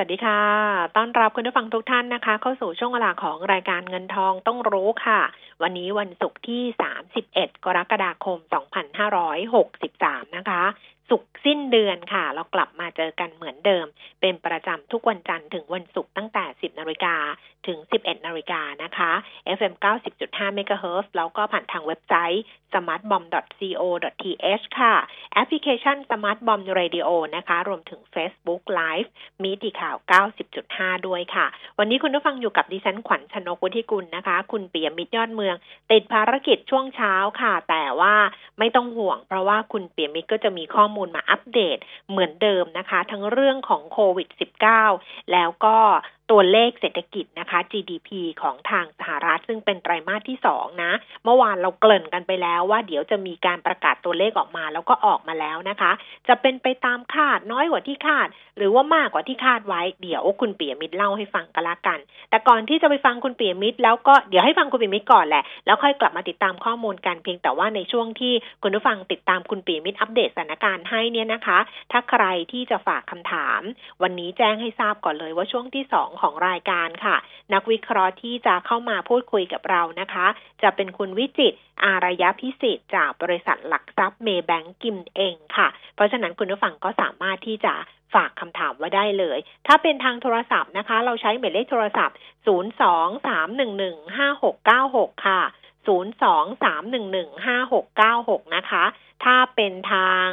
สวัสดีค่ะ ต้อนรับคุณผู้ฟังทุกท่านนะคะ เข้าสู่ช่วงเวลาของรายการเงินทองต้องรู้ค่ะ วันนี้วันศุกร์ที่ 31 กรกฎาคม 2563 นะคะ ศุกร์สิ้นเดือนค่ะ เรากลับมาเจอกันเหมือนเดิม เป็นประจำทุกวันจันทร์ถึงวันศุกร์ตั้งแต่ 10นาฬิกาถึง 11นาฬิกานะคะ FM 90.5 MHz แล้วก็ผ่านทางเว็บไซต์ smartbomb.co.th ค่ะ แอปพลิเคชัน Smart Bomb Radio นะคะ รวมถึง Facebook Live มีดีข่าว 90.5 ด้วยค่ะ วันนี้คุณผู้ฟังอยู่กับดิฉันขวัญชนกวุฒิกุลนะคะ คุณเปียมิตรยอดเมือง ติดภารกิจช่วงเช้าค่ะ แต่ว่าไม่ต้องห่วง เพราะว่าคุณเปียมิตรก็จะมีข้อมูลมาอัปเดตเหมือนเดิมนะคะ ทั้งเรื่องของโควิด -19 แล้วก็ ตัวเลขเศรษฐกิจนะคะ GDP ของทางสหรัฐซึ่งเป็นไตรมาสที่สองนะ เมื่อวานเราเกริ่นกันไปแล้วว่าเดี๋ยวจะมีการประกาศตัวเลขออกมาแล้วก็ออกมาแล้วนะคะ จะเป็นไปตามคาดน้อยกว่าที่คาด หรือว่ามากกว่าที่คาดไว้เดี๋ยวคุณเปียมิตรเล่าให้ฟังกันละกัน แต่ก่อนที่จะไปฟังคุณเปียมิตรแล้วก็เดี๋ยวให้ฟังคุณเปียมิตรก่อนแหละแล้วค่อยกลับมาติดตามข้อมูลกันเพียงแต่ว่าในช่วงที่คุณผู้ฟังติดตามคุณเปียมิตรอัปเดตสถานการณ์ให้เนี่ยนะคะ ถ้าใครที่จะฝากคำถาม วันนี้แจ้งให้ทราบก่อนเลยว่าช่วงที่2ของรายการค่ะ นักวิเคราะห์ที่จะเข้ามาพูดคุยกับเรานะคะ จะเป็นคุณวิจิตอารยพิสิทธิ์จากบริษัทหลักทรัพย์เมย์แบงกิมเองค่ะ เพราะฉะนั้นคุณผู้ฟังก็สามารถที่จะฝากคำถามไว้ได้เลย ถ้าเป็นทางโทรศัพท์นะคะ เราใช้หมายเลขโทรศัพท์ 023115696 ค่ะ 023115696 นะคะ ถ้าเป็นทาง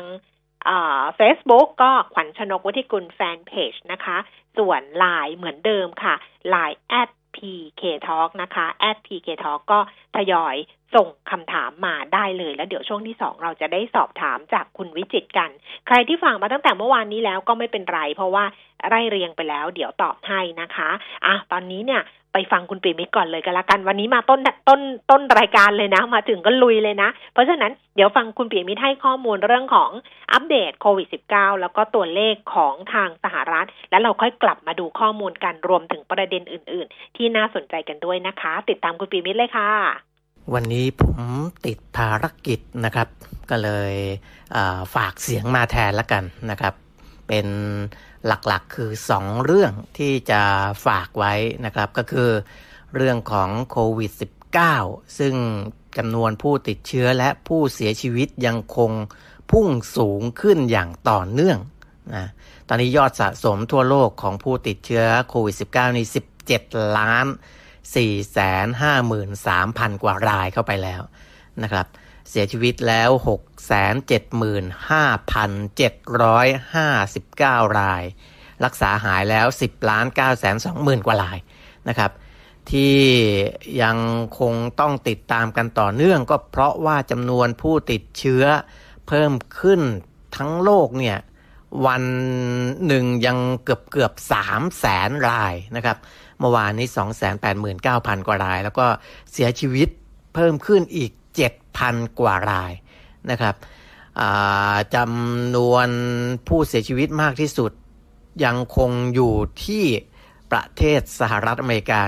เฟซบุ๊กก็ขวัญชนกวุฒิกุลแฟนเพจนะคะ ส่วนไลน์เหมือนเดิมค่ะไลน์แอด PK Talk นะคะ at PK Talk ก็ทยอยส่งคำถามมาได้เลย แล้วเดี๋ยวช่วงที่สองเราจะได้สอบถามจากคุณวิจิตกัน ใครที่ฟังมาตั้งแต่เมื่อวานนี้แล้วก็ไม่เป็นไร เพราะว่าไล่เรียงไปแล้ว เดี๋ยวตอบให้นะคะอะตอนนี้เนี่ยไปฟังคุณปีมิตรก่อนเลยก็แล้วกัน วันนี้มาต้นต้นต้นรายการเลยนะ มาถึงก็ลุยเลยนะ เพราะฉะนั้นเดี๋ยวฟังคุณปีมิตรให้ข้อมูลเรื่องของอัปเดตโควิด -19 แล้วก็ตัวเลขของทางสหรัฐ แล้วเราค่อยกลับมาดูข้อมูลกันรวมถึงประเด็นอื่น ๆ ที่น่าสนใจกันด้วยนะคะ ติดตามคุณปีมิตรเลยค่ะ วันนี้ผมติดภารกิจนะครับ ก็เลยฝากเสียงมาแทนละกันนะครับ เป็นหลักๆคือ 2 เรื่องที่จะฝากไว้นะครับ ก็คือเรื่องของโควิด -19 ซึ่งจำนวนผู้ติดเชื้อและผู้เสียชีวิตยังคงพุ่งสูงขึ้นอย่างต่อเนื่องนะตอนนี้ยอดสะสมทั่วโลกของผู้ติดเชื้อโควิด -19 นี่17 ล้าน 453,000 กว่ารายเข้าไปแล้วนะครับเสียชีวิตแล้ว 675,759 ราย รักษาหายแล้ว 10ล้าน9 2 0 0 0 0 กว่ารายนะครับ ที่ยังคงต้องติดตามกันต่อเนื่องก็เพราะว่าจำนวนผู้ติดเชื้อเพิ่มขึ้นทั้งโลกเนี่ยวันหนึ่งยังเกือบเกือบ3แสนรายนะครับ เมื่อวานนี้ 289,000 กว่าราย แล้วก็เสียชีวิตเพิ่มขึ้นอีก 7,000 กว่ารายนะครับจำนวนผู้เสียชีวิตมากที่สุดยังคงอยู่ที่ประเทศสหรัฐอเมริกา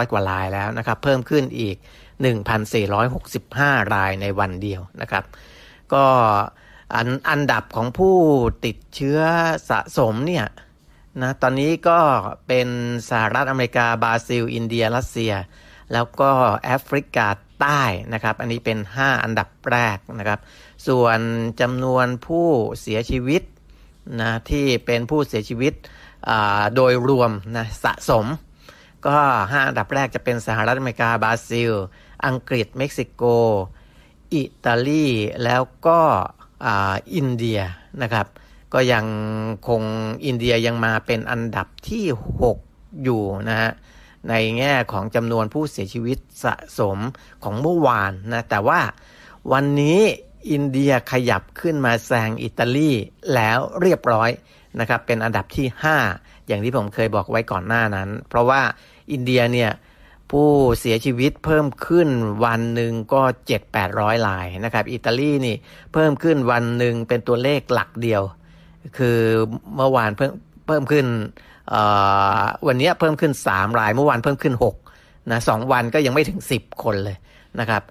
153,800 กว่ารายแล้วนะครับ เพิ่มขึ้นอีก 1,465 รายในวันเดียวนะครับ ก็อันอันดับของผู้ติดเชื้อสะสมเนี่ย นะตอนนี้ก็เป็นสหรัฐอเมริกาบราซิล อินเดีย รัสเซีย แล้วก็แอฟริกาใต้นะครับ อันนี้เป็น 5 อันดับแรกนะครับ ส่วนจำนวนผู้เสียชีวิตนะที่เป็นผู้เสียชีวิตโดยรวมนะสะสม ก็ 5 อันดับแรกจะเป็นสหรัฐอเมริกาบราซิล อังกฤษ เม็กซิโก อิตาลี แล้วก็อินเดียนะครับ ก็ยังคงอินเดียยังมาเป็นอันดับที่ 6 อยู่นะฮะในแง่ของจำนวนผู้เสียชีวิตสะสมของเมื่อวานนะแต่ว่าวันนี้อินเดียขยับขึ้นมาแซงอิตาลีแล้วเรียบร้อยนะครับเป็นอันดับที่ 5 อย่างที่ผมเคยบอกไว้ก่อนหน้านั้น เพราะว่าอินเดียเนี่ยผู้เสียชีวิตเพิ่มขึ้นวันหนึ่งก็เจ็ดแปดร้อยลายนะครับอิตาลีนี่เพิ่มขึ้นวันหนึ่งเป็นตัวเลขหลักเดียว คือเมื่อวานเพิ่มเพิ่มขึ้นวันนี้เพิ่มขึ้นสามรายเมื่อวานเพิ่มขึ้นหกนะสองวันก็ยังไม่ถึงสิบคนเลยนะครับ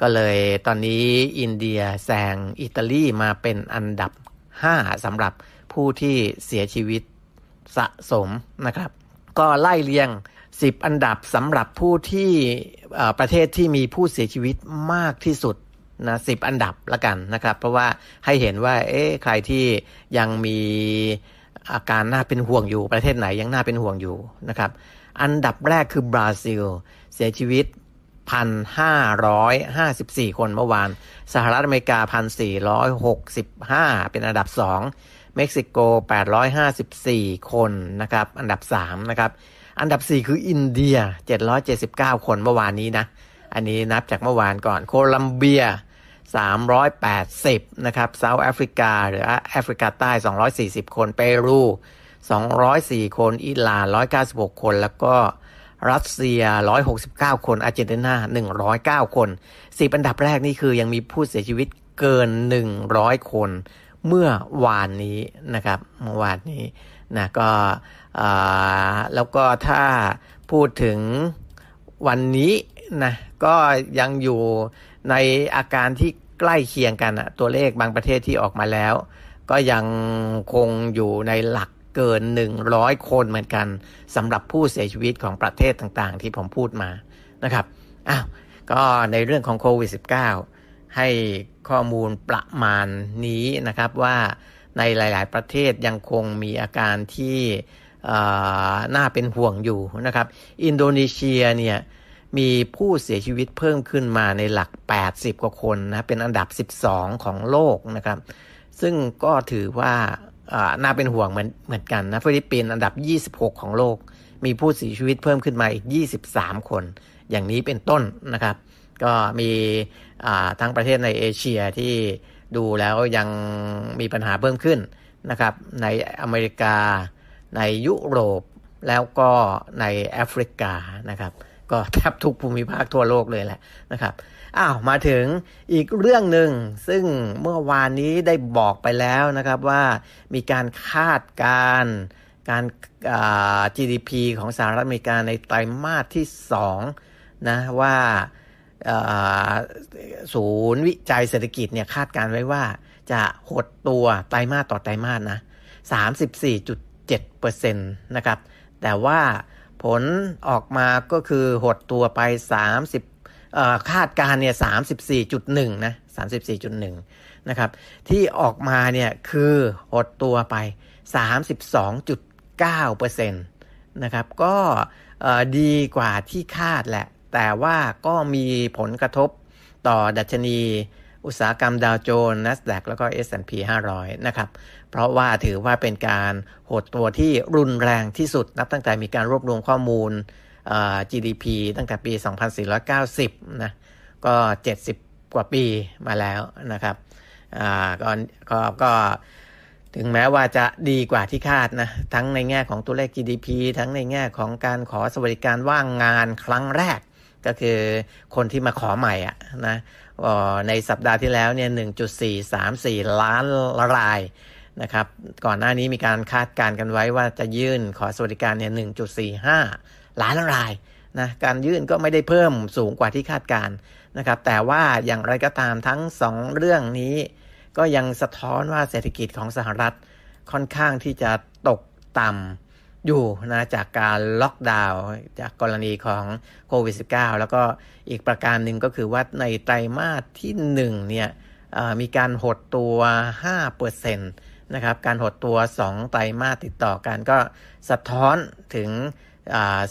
ก็เลยตอนนี้อินเดียแซงอิตาลีมาเป็นอันดับห้าสำหรับผู้ที่เสียชีวิตสะสมนะครับ ก็ไล่เรียง 10 อันดับสำหรับผู้ที่ประเทศที่มีผู้เสียชีวิตมากที่สุด นะสิบอันดับละกันนะครับ เพราะว่าให้เห็นว่า เอ๊ะใครที่ยังมีอาการน่าเป็นห่วงอยู่ประเทศไหนยังน่าเป็นห่วงอยู่นะครับ อันดับแรกคือบราซิล เสียชีวิต 1,554 คนเมื่อวาน สหรัฐอเมริกา 1,465 เป็นอันดับ 2 เม็กซิโก 854 คนนะครับ อันดับ 3 นะครับ อันดับ 4 คืออินเดีย 779 คนเมื่อวานนี้นะ อันนี้นับจากเมื่อวานก่อน โคลัมเบีย 380 นะครับเซาท์แอฟริกาหรือแอฟริกาใต้ 240 คนเปรู 204 คน อิหร่าน 196 คน แล้วก็รัสเซีย 169 คนอาร์เจนตินา109 คนสิบอันดับแรกนี่คือยังมีผู้เสียชีวิตเกิน 100 คน เมื่อวานนี้นะครับเมื่อวานนี้นะก็แล้วก็ถ้าพูดถึงวันนี้นะก็ยังอยู่ ในอาการที่ใกล้เคียงกันอะตัวเลขบางประเทศที่ออกมาแล้ว ก็ยังคงอยู่ในหลักเกิน 100 คนเหมือนกันสำหรับผู้เสียชีวิตของประเทศต่างๆ ที่ผมพูดมานะครับอ้าวก็ในเรื่องของโควิด -19 ให้ข้อมูลประมาณนี้นะครับว่าในหลาย ๆ ประเทศยังคงมีอาการที่น่าเป็นห่วงอยู่นะครับ อินโดนีเซียเนี่ย มีผู้เสียชีวิตเพิ่มขึ้นมาในหลัก 80 กว่าคนนะ เป็นอันดับ 12 ของโลกนะครับ ซึ่งก็ถือว่าน่าเป็นห่วงเหมือนเหมือนกันนะฟิลิปปินส์อันดับ 26 ของโลก มีผู้เสียชีวิตเพิ่มขึ้นมาอีก 23 คน อย่างนี้เป็นต้นนะครับ ก็มีทั้งประเทศในเอเชียที่ดูแล้วยังมีปัญหาเพิ่มขึ้นนะครับ ในอเมริกา ในยุโรปแล้วก็ในแอฟริกานะครับ ก็แทบทุกภูมิภาคทั่วโลกเลยแหละนะครับอ้าวมาถึงอีกเรื่องหนึ่งซึ่งเมื่อวานนี้ได้บอกไปแล้วนะครับว่ามีการคาดการการ GDP ของสหรัฐอเมริกาในไตรมาสที่2นะว่าศูนย์วิจัยเศรษฐกิจเนี่ยคาดการไว้ว่าจะหดตัวไตรมาสต่อไตรมาสนะ 34.7%นะครับ แต่ว่า ผลออกมาก็คือหดตัวไป 30คาดการเนี่ย34.1 นะ 34.1 นะครับ ที่ออกมาเนี่ยคือหดตัวไป 32.9%นะครับ ก็ดีกว่าที่คาดแหละ แต่ว่าก็มีผลกระทบต่อดัชนี อุตสาหกรรมดาวโจนส์ NASDAQ แล้วก็ S&P 500 นะครับ เพราะว่าถือว่าเป็นการหดตัวที่รุนแรงที่สุดนับตั้งแต่มีการรวบรวมข้อมูล GDP ตั้งแต่ปี 2490 นะ ก็ 70 กว่าปีมาแล้วนะครับก็ก็ก็ถึงแม้ว่าจะดีกว่าที่คาดนะ ทั้งในแง่ของตัวเลข GDP ทั้งในแง่ของการขอสวัสดิการว่างงานครั้งแรกก็คือคนที่มาขอใหม่อะนะ ในสัปดาห์ที่แล้วเนี่ย 1.434 ล้านรายนะครับ ก่อนหน้านี้มีการคาดการณ์กันไว้ว่าจะยื่นขอสวัสดิการเนี่ย 1.45 ล้านรายนะ การยื่นก็ไม่ได้เพิ่มสูงกว่าที่คาดการณ์นะครับ แต่ว่าอย่างไรก็ตามทั้ง 2 เรื่องนี้ ก็ยังสะท้อนว่าเศรษฐกิจของสหรัฐค่อนข้างที่จะตกต่ำ อยู่นะจากการล็อกดาวน์จากกรณีของโควิด -19 แล้วก็อีกประการหนึ่งก็คือว่าในไตรมาสที่1เนี่ยมีการหดตัว5%นะครับการหดตัว 2 ไตรมาสติดต่อกันก็สะท้อนถึง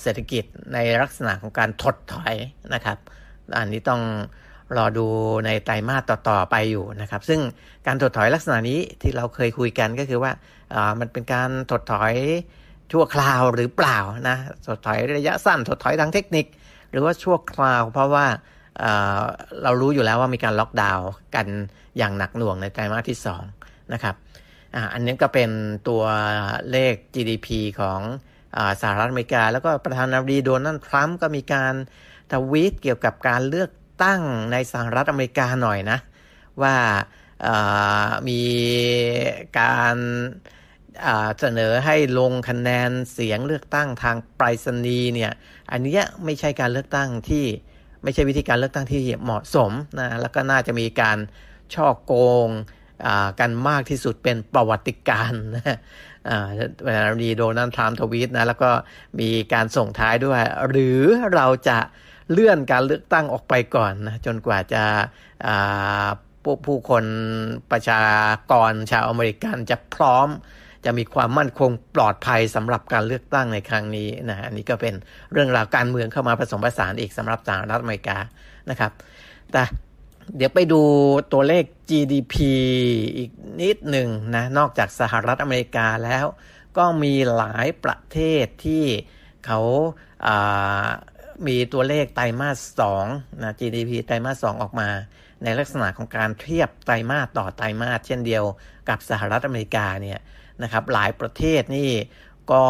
เศรษฐกิจในลักษณะของการถดถอยนะครับ อันนี้ต้องรอดูในไตรมาสต่อ ๆ ไปอยู่นะครับ ซึ่งการถดถอยลักษณะนี้ที่เราเคยคุยกันก็คือว่ามันเป็นการถดถอย ชั่วคราวหรือเปล่านะถดถอยระยะสั้นถดถอยทางเทคนิค หรือว่าชั่วคราว เพราะว่าเรารู้อยู่แล้วว่ามีการล็อกดาวน์กันอย่างหนักหน่วงในไตรมาสที่2นะครับอันนี้ก็เป็นตัวเลข GDP ของสหรัฐอเมริกา แล้วก็ประธานาธิบดีโดนัลด์ทรัมป์ก็มีการทวีตเกี่ยวกับการเลือกตั้งในสหรัฐอเมริกาหน่อยนะ ว่ามีการ เสนอให้ลงคะแนนเสียงเลือกตั้งทางไปรษณีย์เนี่ย อันนี้ไม่ใช่การเลือกตั้งที่ไม่ใช่วิธีการเลือกตั้งที่เหมาะสมนะ แล้วก็น่าจะมีการช่อโกงกันมากที่สุดเป็นประวัติการนะเวลาดีโดนัลด์ทรัมป์ทวีตนะ แล้วก็มีการส่งท้ายด้วย หรือเราจะเลื่อนการเลือกตั้งออกไปก่อนนะจนกว่าจะผู้คนประชากรชาวอเมริกันจะพร้อม จะมีความมั่นคงปลอดภัยสำหรับการเลือกตั้งในครั้งนี้นะอันนี้ก็เป็นเรื่องราวการเมืองเข้ามาผสมผสานอีกสำหรับสหรัฐอเมริกานะครับแต่เดี๋ยวไปดูตัวเลข GDP อีกนิดหนึ่งนะนอกจากสหรัฐอเมริกาแล้ว ก็มีหลายประเทศที่เขาามีตัวเลขไตรมาส2นะ GDP ไตรมาส2ออกมา ในลักษณะของการเทียบไตรมาสต่อไตรมาสเช่นเดียวกับสหรัฐอเมริกาเนี่ย นะครับหลายประเทศนี่ก็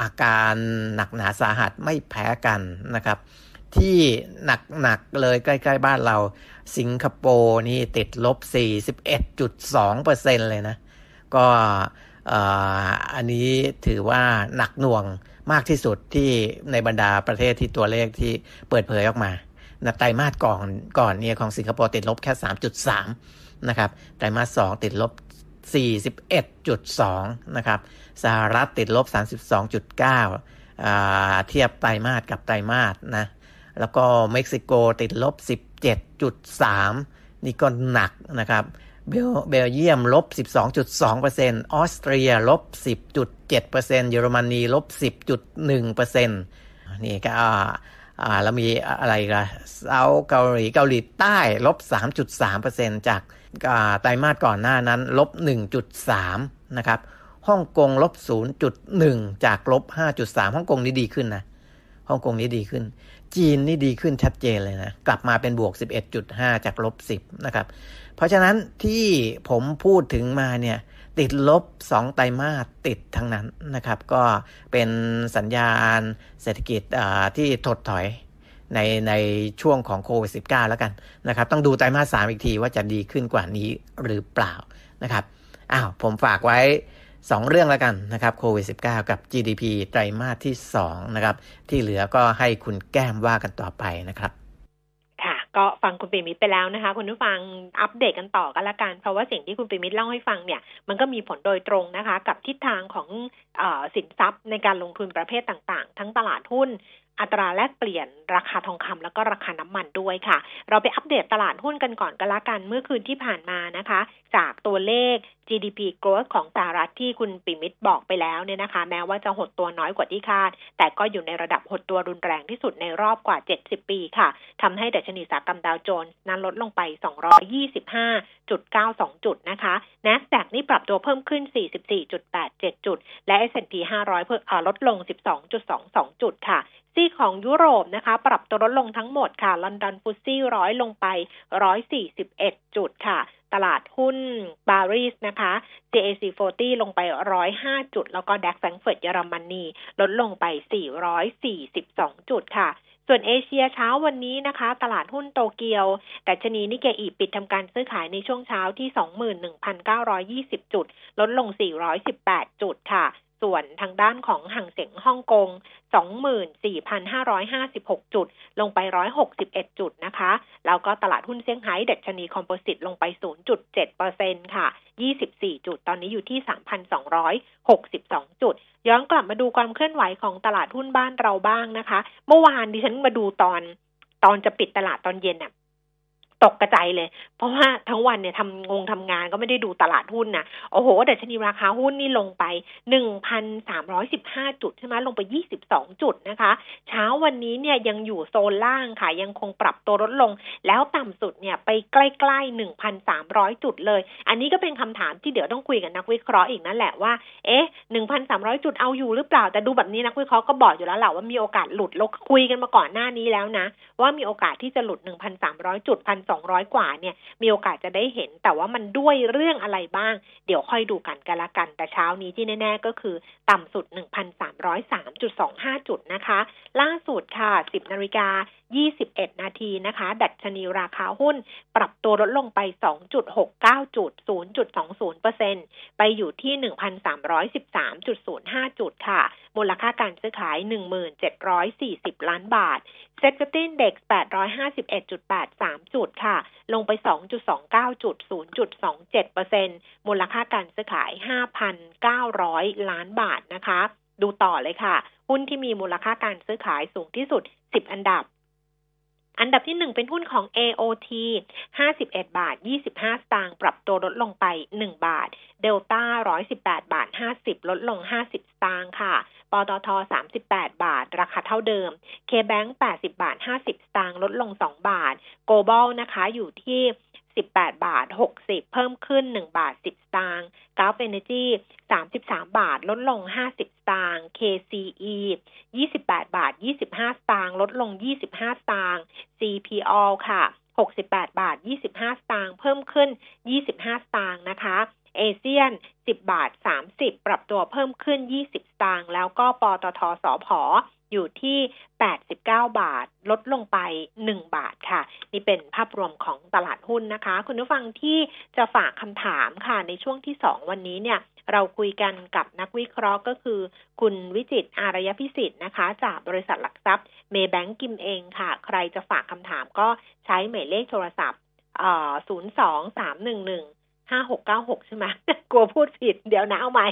อาการหนักหนาสาหัสไม่แพ้กันนะครับ ที่หนักๆเลยใกล้ๆบ้านเรา สิงคโปร์นี่ติดลบ 41.2%เลยนะ ก็อันนี้ถือว่าหนักหน่วงมากที่สุดที่ในบรรดาประเทศที่ตัวเลขที่เปิดเผยออกมานะไตรมาสก่อนก่อนเนี่ยของสิงคโปร์ติดลบแค่ 3.3 นะครับ ไตรมาส 2 ติดลบ 41.2 นะครับสหรัฐติดลบ 32.9 เทียบไตรมาสกับไตรมาสนะ แล้วก็เม็กซิโกติดลบ 17.3 นี่ก็หนักนะครับ เบลเบลเยียมลบ 12.2%ออสเตรียลบ 10.7%เยอรมนีลบ 10.1%นี่ก็ อ่าแล้วมีอะไรกันเซาเกาหลีเกาหลีใต้ลบ 3.3%จากไตรมาสก่อนหน้านั้นลบ 1.3 นะครับฮ่องกงลบ 0.1 จากลบ 5.3ฮ่องกงนี่ดีขึ้นนะฮ่องกงนี่ดีขึ้น จีนนี่ดีขึ้นชัดเจนเลยนะ กลับมาเป็นบวก 11.5 จากลบ 10 นะครับ เพราะฉะนั้นที่ผมพูดถึงมาเนี่ย ติดลบ 2 ไตรมาสติดทั้งนั้นนะครับ ก็เป็นสัญญาณเศรษฐกิจที่ถดถอยในในช่วงของโควิด -19 แล้วกันนะครับ ต้องดูไตรมาสสามอีกทีว่าจะดีขึ้นกว่านี้หรือเปล่านะครับอ้าวผมฝากไว้ 2 เรื่องแล้วกันนะครับโควิด -19 กับ GDP ไตรมาสที่2นะครับที่เหลือก็ให้คุณแก้มว่ากันต่อไปนะครับ ก็ฟังคุณปิมิตไปแล้วนะคะ คุณผู้ฟังอัปเดตกันต่อกันละกัน เพราะว่าสิ่งที่คุณปิมิตเล่าให้ฟังเนี่ย มันก็มีผลโดยตรงนะคะ กับทิศทางของอสินทรัพย์ในการลงทุนประเภทต่างๆ ทั้งตลาดหุ้นอัตราแลกเปลี่ยนราคาทองคำแล้วก็ราคาน้ำมันด้วยค่ะ เราไปอัปเดตตลาดหุ้นกันก่อนก็นละกันเมื่อคืนที่ผ่านมานะคะ จากตัวเลข GDP growth ของสหรัฐที่คุณปิมิตบอกไปแล้วเนี่ยนะคะ แม้ว่าจะหดตัวน้อยกว่าที่คาด แต่ก็อยู่ในระดับหดตัวรุนแรงที่สุดในรอบกว่า 70 ปีค่ะทำให้ดัชนีสากรรมดาวโจนส์นั้นลดลงไป 225.92 จุดนะคะ NASDAQ นี่ปรับตัวเพิ่มขึ้น 44.87 จุด และ S&P 500 เพิ่มลดลง 12.22 จุดค่ะซีของยุโรปนะคะ ปรับตัวลดลงทั้งหมดค่ะลอนดอนฟุตซี่ร้อยลงไป 141 จุดค่ะ ตลาดหุ้นปารีสนะคะ CAC 40 ลงไป 105 จุด แล้วก็ DAX แฟรงก์เฟิร์ตเยอรมนีลดลงไป 442 จุดค่ะส่วนเอเชียเช้าวันนี้นะคะ ตลาดหุ้นโตเกียว ดัชนีนิกเกอิปิดทำการซื้อขายในช่วงเช้าที่ 21,920 จุด ลดลง 418 จุดค่ะ ส่วนทางด้านของฮั่งเส็งฮ่องกง 24,556 จุด ลงไป 161 จุดนะคะ แล้วก็ตลาดหุ้นเซี่ยงไฮ้เด็ชนีคอมโพสิตลงไป 0.7%ค่ะ 24 จุด ตอนนี้อยู่ที่ 3,262 จุด ย้อนกลับมาดูความเคลื่อนไหวของตลาดหุ้นบ้านเราบ้างนะคะ เมื่อวานดิฉันมาดูตอนตอนจะปิดตลาดตอนเย็นน่ะ ตกกระจายเลย เพราะว่าทั้งวันเนี่ยทำงงทำงานก็ไม่ได้ดูตลาดหุ้นนะโอ้โหแต่ชนีราคาหุ้นนี่ลงไปหนึ่งพันสามร้อยสิบห้าจุดใช่ไหมลงไปยี่สิบสองจุดนะคะ เช้าวันนี้เนี่ยยังอยู่โซนล่างค่ะ ยังคงปรับตัวลดลง แล้วต่ำสุดเนี่ยไปใกล้ๆหนึ่งพันสามร้อยจุดเลย อันนี้ก็เป็นคำถามที่เดี๋ยวต้องคุยกับนักวิเคราะห์อีกนั่นแหละว่า เอ๊ะหนึ่งพันสามร้อยจุดเอาอยู่หรือเปล่า แต่ดูแบบนี้นักวิเคราะห์ก็บอกอยู่แล้วแหละว่ามีโอกาสหลุดเราคุยกันมาก่อนหน้านี้แล้วนะ ว่ามีโอกาสที่จะหลุดหนึ่งพันสามร้อยจุดพัน200 กว่าเนี่ย มีโอกาสจะได้เห็น แต่ว่ามันด้วยเรื่องอะไรบ้าง เดี๋ยวค่อยดูกันกันละกัน แต่เช้านี้ที่แน่ ๆ ก็คือต่ำสุด 1,303.25 จุดนะคะ ล่าสุดค่ะ 10นาฬิกา21 นาทีนะคะ ดัชนีราคาหุ้นปรับตัวลดลงไป 2.69 จุด 0.20%ไปอยู่ที่ 1,313.05 จุดค่ะ มูลค่าการซื้อขาย 1,740 ล้านบาท SET Fifty Index 851.83 จุดค่ะ ลงไป 2.29 จุด 0.27%มูลค่าการซื้อขาย 5,900 ล้านบาทนะคะ ดูต่อเลยค่ะ หุ้นที่มีมูลค่าการซื้อขายสูงที่สุด 10 อันดับ อันดับที่หนึ่งเป็นหุ้นของ AOT 51 บาท 25 สตางค์ปรับตัวลดลงไป 1 บาท เดลต้า 118 บาท 50 ลดลง 50 สตางค์ค่ะ ปตท 38 บาท ราคาเท่าเดิม KBank 80 บาท 50 สตางค์ลดลง 2 บาท Global นะคะอยู่ที่ 18บาท60เพิ่มขึ้น1บาท10สตางค์ Gulf Energy 33บาทลดลง50สตางค์ KCE 28บาท25สตางค์ลดลง25สตางค์ CPALL ค่ะ68บาท25สตางค์เพิ่มขึ้น25สตางค์นะคะเอเชียน 10 บาท 30 ปรับตัวเพิ่มขึ้น 20 สตางค์ แล้วก็ปตทสอพอ อยู่ที่ 89 บาท ลดลงไป 1 บาทค่ะ นี่เป็นภาพรวมของตลาดหุ้นนะคะ คุณผู้ฟังที่จะฝากคำถามค่ะ ในช่วงที่ 2 วันนี้เนี่ย เราคุยกันกับนักวิเคราะห์ก็คือ คุณวิจิตอารยพิสิทธิ์นะคะ จากบริษัทหลักทรัพย์เมย์แบงกิมเองค่ะ ใครจะฝากคำถามก็ใช้หมายเลขโทรศัพท์เอ่อศูนย์สองสามหนึ่งหนึ่งห้าหกเก้าหกใช่ไหมกลัวพูดผิด เดี๋ยวนะเอาใหม่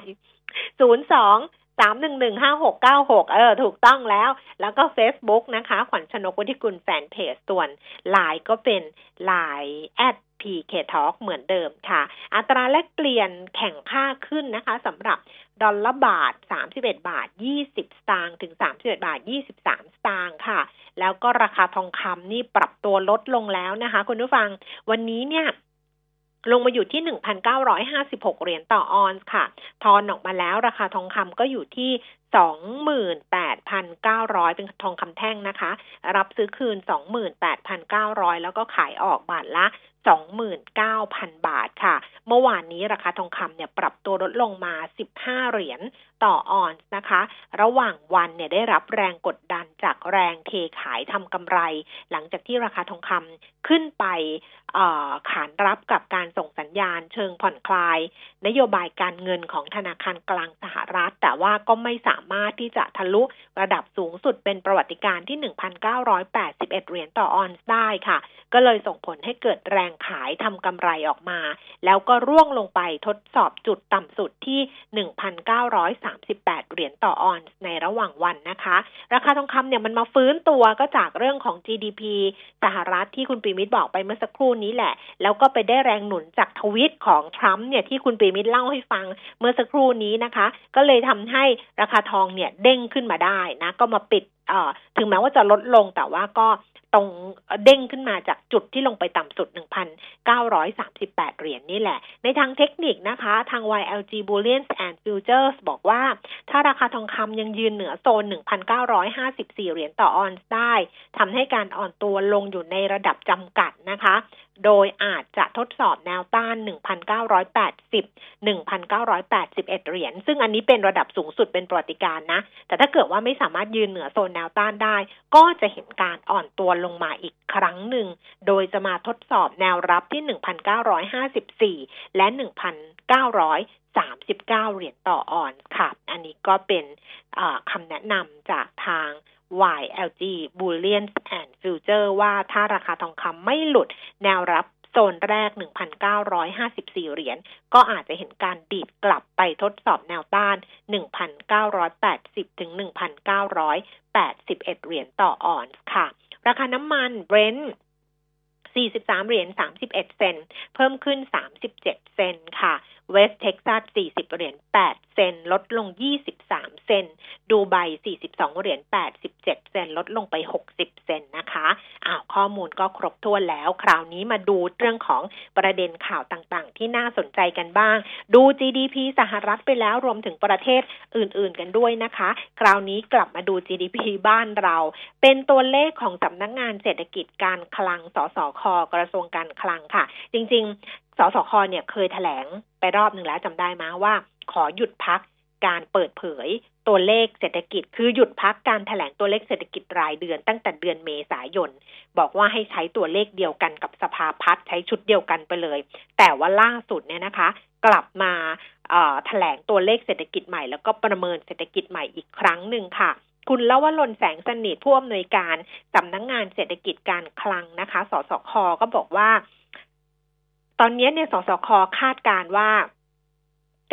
ศูนย์สอง สามหนึ่งหนึ่งห้าหกเก้าหกเออ ถูกต้องแล้ว แล้วก็ Facebook นะคะ ขวัญชนกวุฒิกุลแฟนเพจส่วนไลน์ก็เป็นไลน์แอด PK Talk เหมือนเดิมค่ะ อัตราแลกเปลี่ยนแข่งค่าขึ้นนะคะสำหรับดอลลาร์บาท 31 บาท 20 สตางค์ถึง 31 บาท 23 สตางค์ค่ะ แล้วก็ราคาทองคำนี่ปรับตัวลดลงแล้วนะคะ คุณผู้ฟังวันนี้เนี่ย ลงมาอยู่ที่ 1,956 เหรียญต่อออนซ์ค่ะ ทอนออกมาแล้วราคาทองคำก็อยู่ที่28,900 เป็นทองคำแท่งนะคะ รับซื้อคืน 28,900 แล้วก็ขายออกบาทละ29,000 บาทค่ะ เมื่อวานนี้ราคาทองคำเนี่ยปรับตัวลดลงมา 15 เหรียญต่อออนซ์นะคะ ระหว่างวันเนี่ยได้รับแรงกดดันจากแรงเทขายทำกำไร หลังจากที่ราคาทองคำขึ้นไปขานรับกับการส่งสัญญาณเชิงผ่อนคลาย นโยบายการเงินของธนาคารกลางสหรัฐ แต่ว่าก็ไม่สามารถที่จะทะลุระดับสูงสุดเป็นประวัติการณ์ที่ 1,981 เหรียญต่อออนซ์ได้ค่ะ ก็เลยส่งผลให้เกิดแรงขายทำกำไรออกมา แล้วก็ร่วงลงไปทดสอบจุดต่ำสุดที่ 1,938 เหรียญต่อออนซ์ในระหว่างวันนะคะ ราคาทองคำเนี่ยมันมาฟื้นตัวก็จากเรื่องของ GDP สหรัฐที่คุณปีมิตรบอกไปเมื่อสักครู่นี้แหละ แล้วก็ไปได้แรงหนุนจากทวิตของทรัมป์เนี่ยที่คุณปีมิตรเล่าให้ฟังเมื่อสักครู่นี้นะคะ ก็เลยทำให้ราคาทองเนี่ยเด้งขึ้นมาได้นะ ก็มาปิดถึงแม้ว่าจะลดลงแต่ว่าก็ตรงเด้งขึ้นมาจากจุดที่ลงไปต่ำสุด 1,938 เหรียญนนี่แหละ ในทางเทคนิคนะคะ ทาง YLG Bullions and Futures บอกว่า ถ้าราคาทองคำยังยืนเหนือโซน 1,954 เหรียญต่อออนซ์ได้ทำให้การอ่อนตัวลงอยู่ในระดับจำกัดนะคะ โดยอาจจะทดสอบแนวต้าน 1,980 1,981 เหรียญ ซึ่งอันนี้เป็นระดับสูงสุดเป็นประวัติการนะ แต่ถ้าเกิดว่าไม่สามารถยืนเหนือโซนแนวต้านได้ ก็จะเห็นการอ่อนตัวลงมาอีกครั้งหนึ่ง โดยจะมาทดสอบแนวรับที่ 1,954 และ 39 เหรียญต่อออนซ์ค่ะ อันนี้ก็เป็นคำแนะนำจากทาง YLG Bullion and Future ว่าถ้าราคาทองคำไม่หลุดแนวรับโซนแรก 1,954 เหรียญ ก็อาจจะเห็นการดีดกลับไปทดสอบแนวต้าน 1,980 ถึง 1,981 เหรียญต่อออนซ์ค่ะ ราคาน้ำมันเบรนท์43 เหรียญ 31 เซน เพิ่มขึ้น 37 เซนค่ะ เวสเท็กซัส 40 เหรียญ 8 เซน ลดลง 23 เซน ดูไบ 42 เหรียญ 87 เซน ลดลงไป 60 เซนนะคะ อ้าว ข้อมูลก็ครบถ้วนแล้ว คราวนี้มาดูเรื่องของประเด็นข่าวต่างๆ ที่น่าสนใจกันบ้าง ดู GDP สหรัฐไปแล้วรวมถึงประเทศอื่นๆ กันด้วยนะคะ คราวนี้กลับมาดู GDP บ้านเรา เป็นตัวเลขของสำนักงงานเศรษฐกิจการคลัง สสค กระทรวงการคลังค่ะ จริง ๆ สสค เนี่ยเคยถแถลง รอบหนึ่งแล้วจำได้มาว่า ขอหยุดพักการเปิดเผยตัวเลขเศรษฐกิจ คือหยุดพักการถแถลงตัวเลขเศรษฐกิจรายเดือนตั้งแต่เดือนเมษายน บอกว่าให้ใช้ตัวเลขเดียวกันกับสภาพัฒน์ใช้ชุดเดียวกันไปเลย แต่ว่าล่าสุดเนี่ยนะคะ กลับมาถแถลงตัวเลขเศรษฐกิจใหม่ แล้วก็ประเมินเศรษฐกิจใหม่อีกครั้งหนึ่งค่ะ คุณละวลนแสงสนิทผู้อำนวยการสำนักงงานเศรษฐกิจการคลังนะคะ สสคก็บอกว่า ตอนนี้เนี่ยสสคคาดการว่า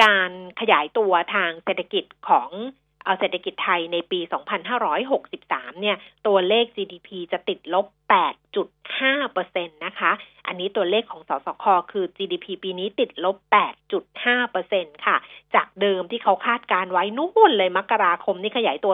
การขยายตัวทางเศรษฐกิจของ เอาเศรษฐกิจไทยในปี 2563 เนี่ย ตัวเลข GDP จะติดลบ 8.5%นะคะ อันนี้ตัวเลขของสสคคือ GDP ปีนี้ติดลบ 8.5%ค่ะ จากเดิมที่เขาคาดการไว้นู่นเลยมกราคมนี่ขยายตัว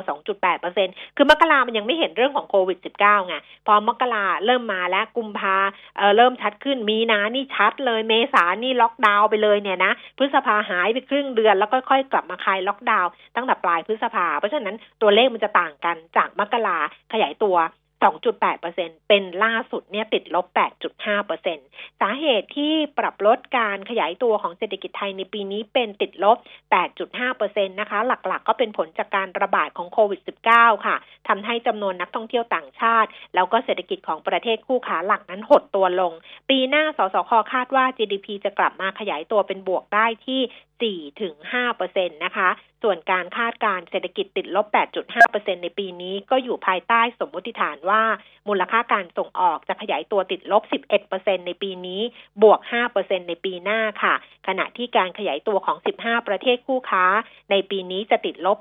2.8%คือมกรามันยังไม่เห็นเรื่องของโควิด -19 ไง พอมกราเริ่มมาแล้วกุมภาเเริ่มชัดขึ้น มีนานี่ชัดเลย เมษานี่ล็อกดาวน์ไปเลยเนี่ยนะ พฤษภาหายไปครึ่งเดือนแล้วค่อยๆกลับมาคลายล็อกดาวน์ตั้งแต่ปลายพฤษภา เพราะฉะนั้นตัวเลขมันจะต่างกันจากมกราขยายตัว 2.8%เป็นล่าสุดเนี่ยติดลบ 8.5%สาเหตุที่ปรับลดการขยายตัวของเศรษฐกิจไทยในปีนี้เป็นติดลบ 8.5%นะคะ หลักๆ ก็เป็นผลจากการระบาดของโควิด -19 ค่ะทำให้จำนวนนักท่องเที่ยวต่างชาติ แล้วก็เศรษฐกิจของประเทศคู่ขาหลักนั้นหดตัวลง ปีหน้าสสคคาดว่า GDP จะกลับมาขยายตัวเป็นบวกได้ที่ 4ถึง5%นะคะ ส่วนการคาดการเศรษฐกิจติดลบ 8.5%ในปีนี้ก็อยู่ภายใต้สมมติฐานว่า มูลค่าการส่งออกจะขยายตัวติดลบ 11%ในปีนี้ บวก 5%ในปีหน้าค่ะ ขณะที่การขยายตัวของ 15 ประเทศคู่ค้า ในปีนี้จะติดลบ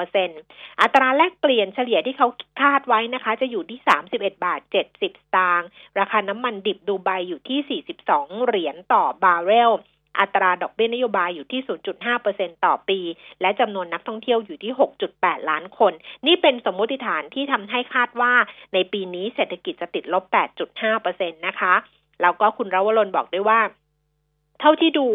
4.1%อัตราแลกเปลี่ยนเฉลี่ยที่เขาคาดไว้นะคะ จะอยู่ที่ 31 บาท 70 สตางค์ ราคาน้ำมันดิบดูไบอยู่ที่ 42 เหรียญต่อบาร์เรล อัตราดอกเบี้ยนโยบายอยู่ที่ 0.5%ต่อปี และจำนวนนักท่องเที่ยวอยู่ที่ 6.8 ล้านคน นี่เป็นสมมติฐานที่ทำให้คาดว่าในปีนี้เศรษฐกิจจะติดลบ 8.5%นะคะ แล้วก็คุณรวรนบอกด้วยว่า เท่าที่ดู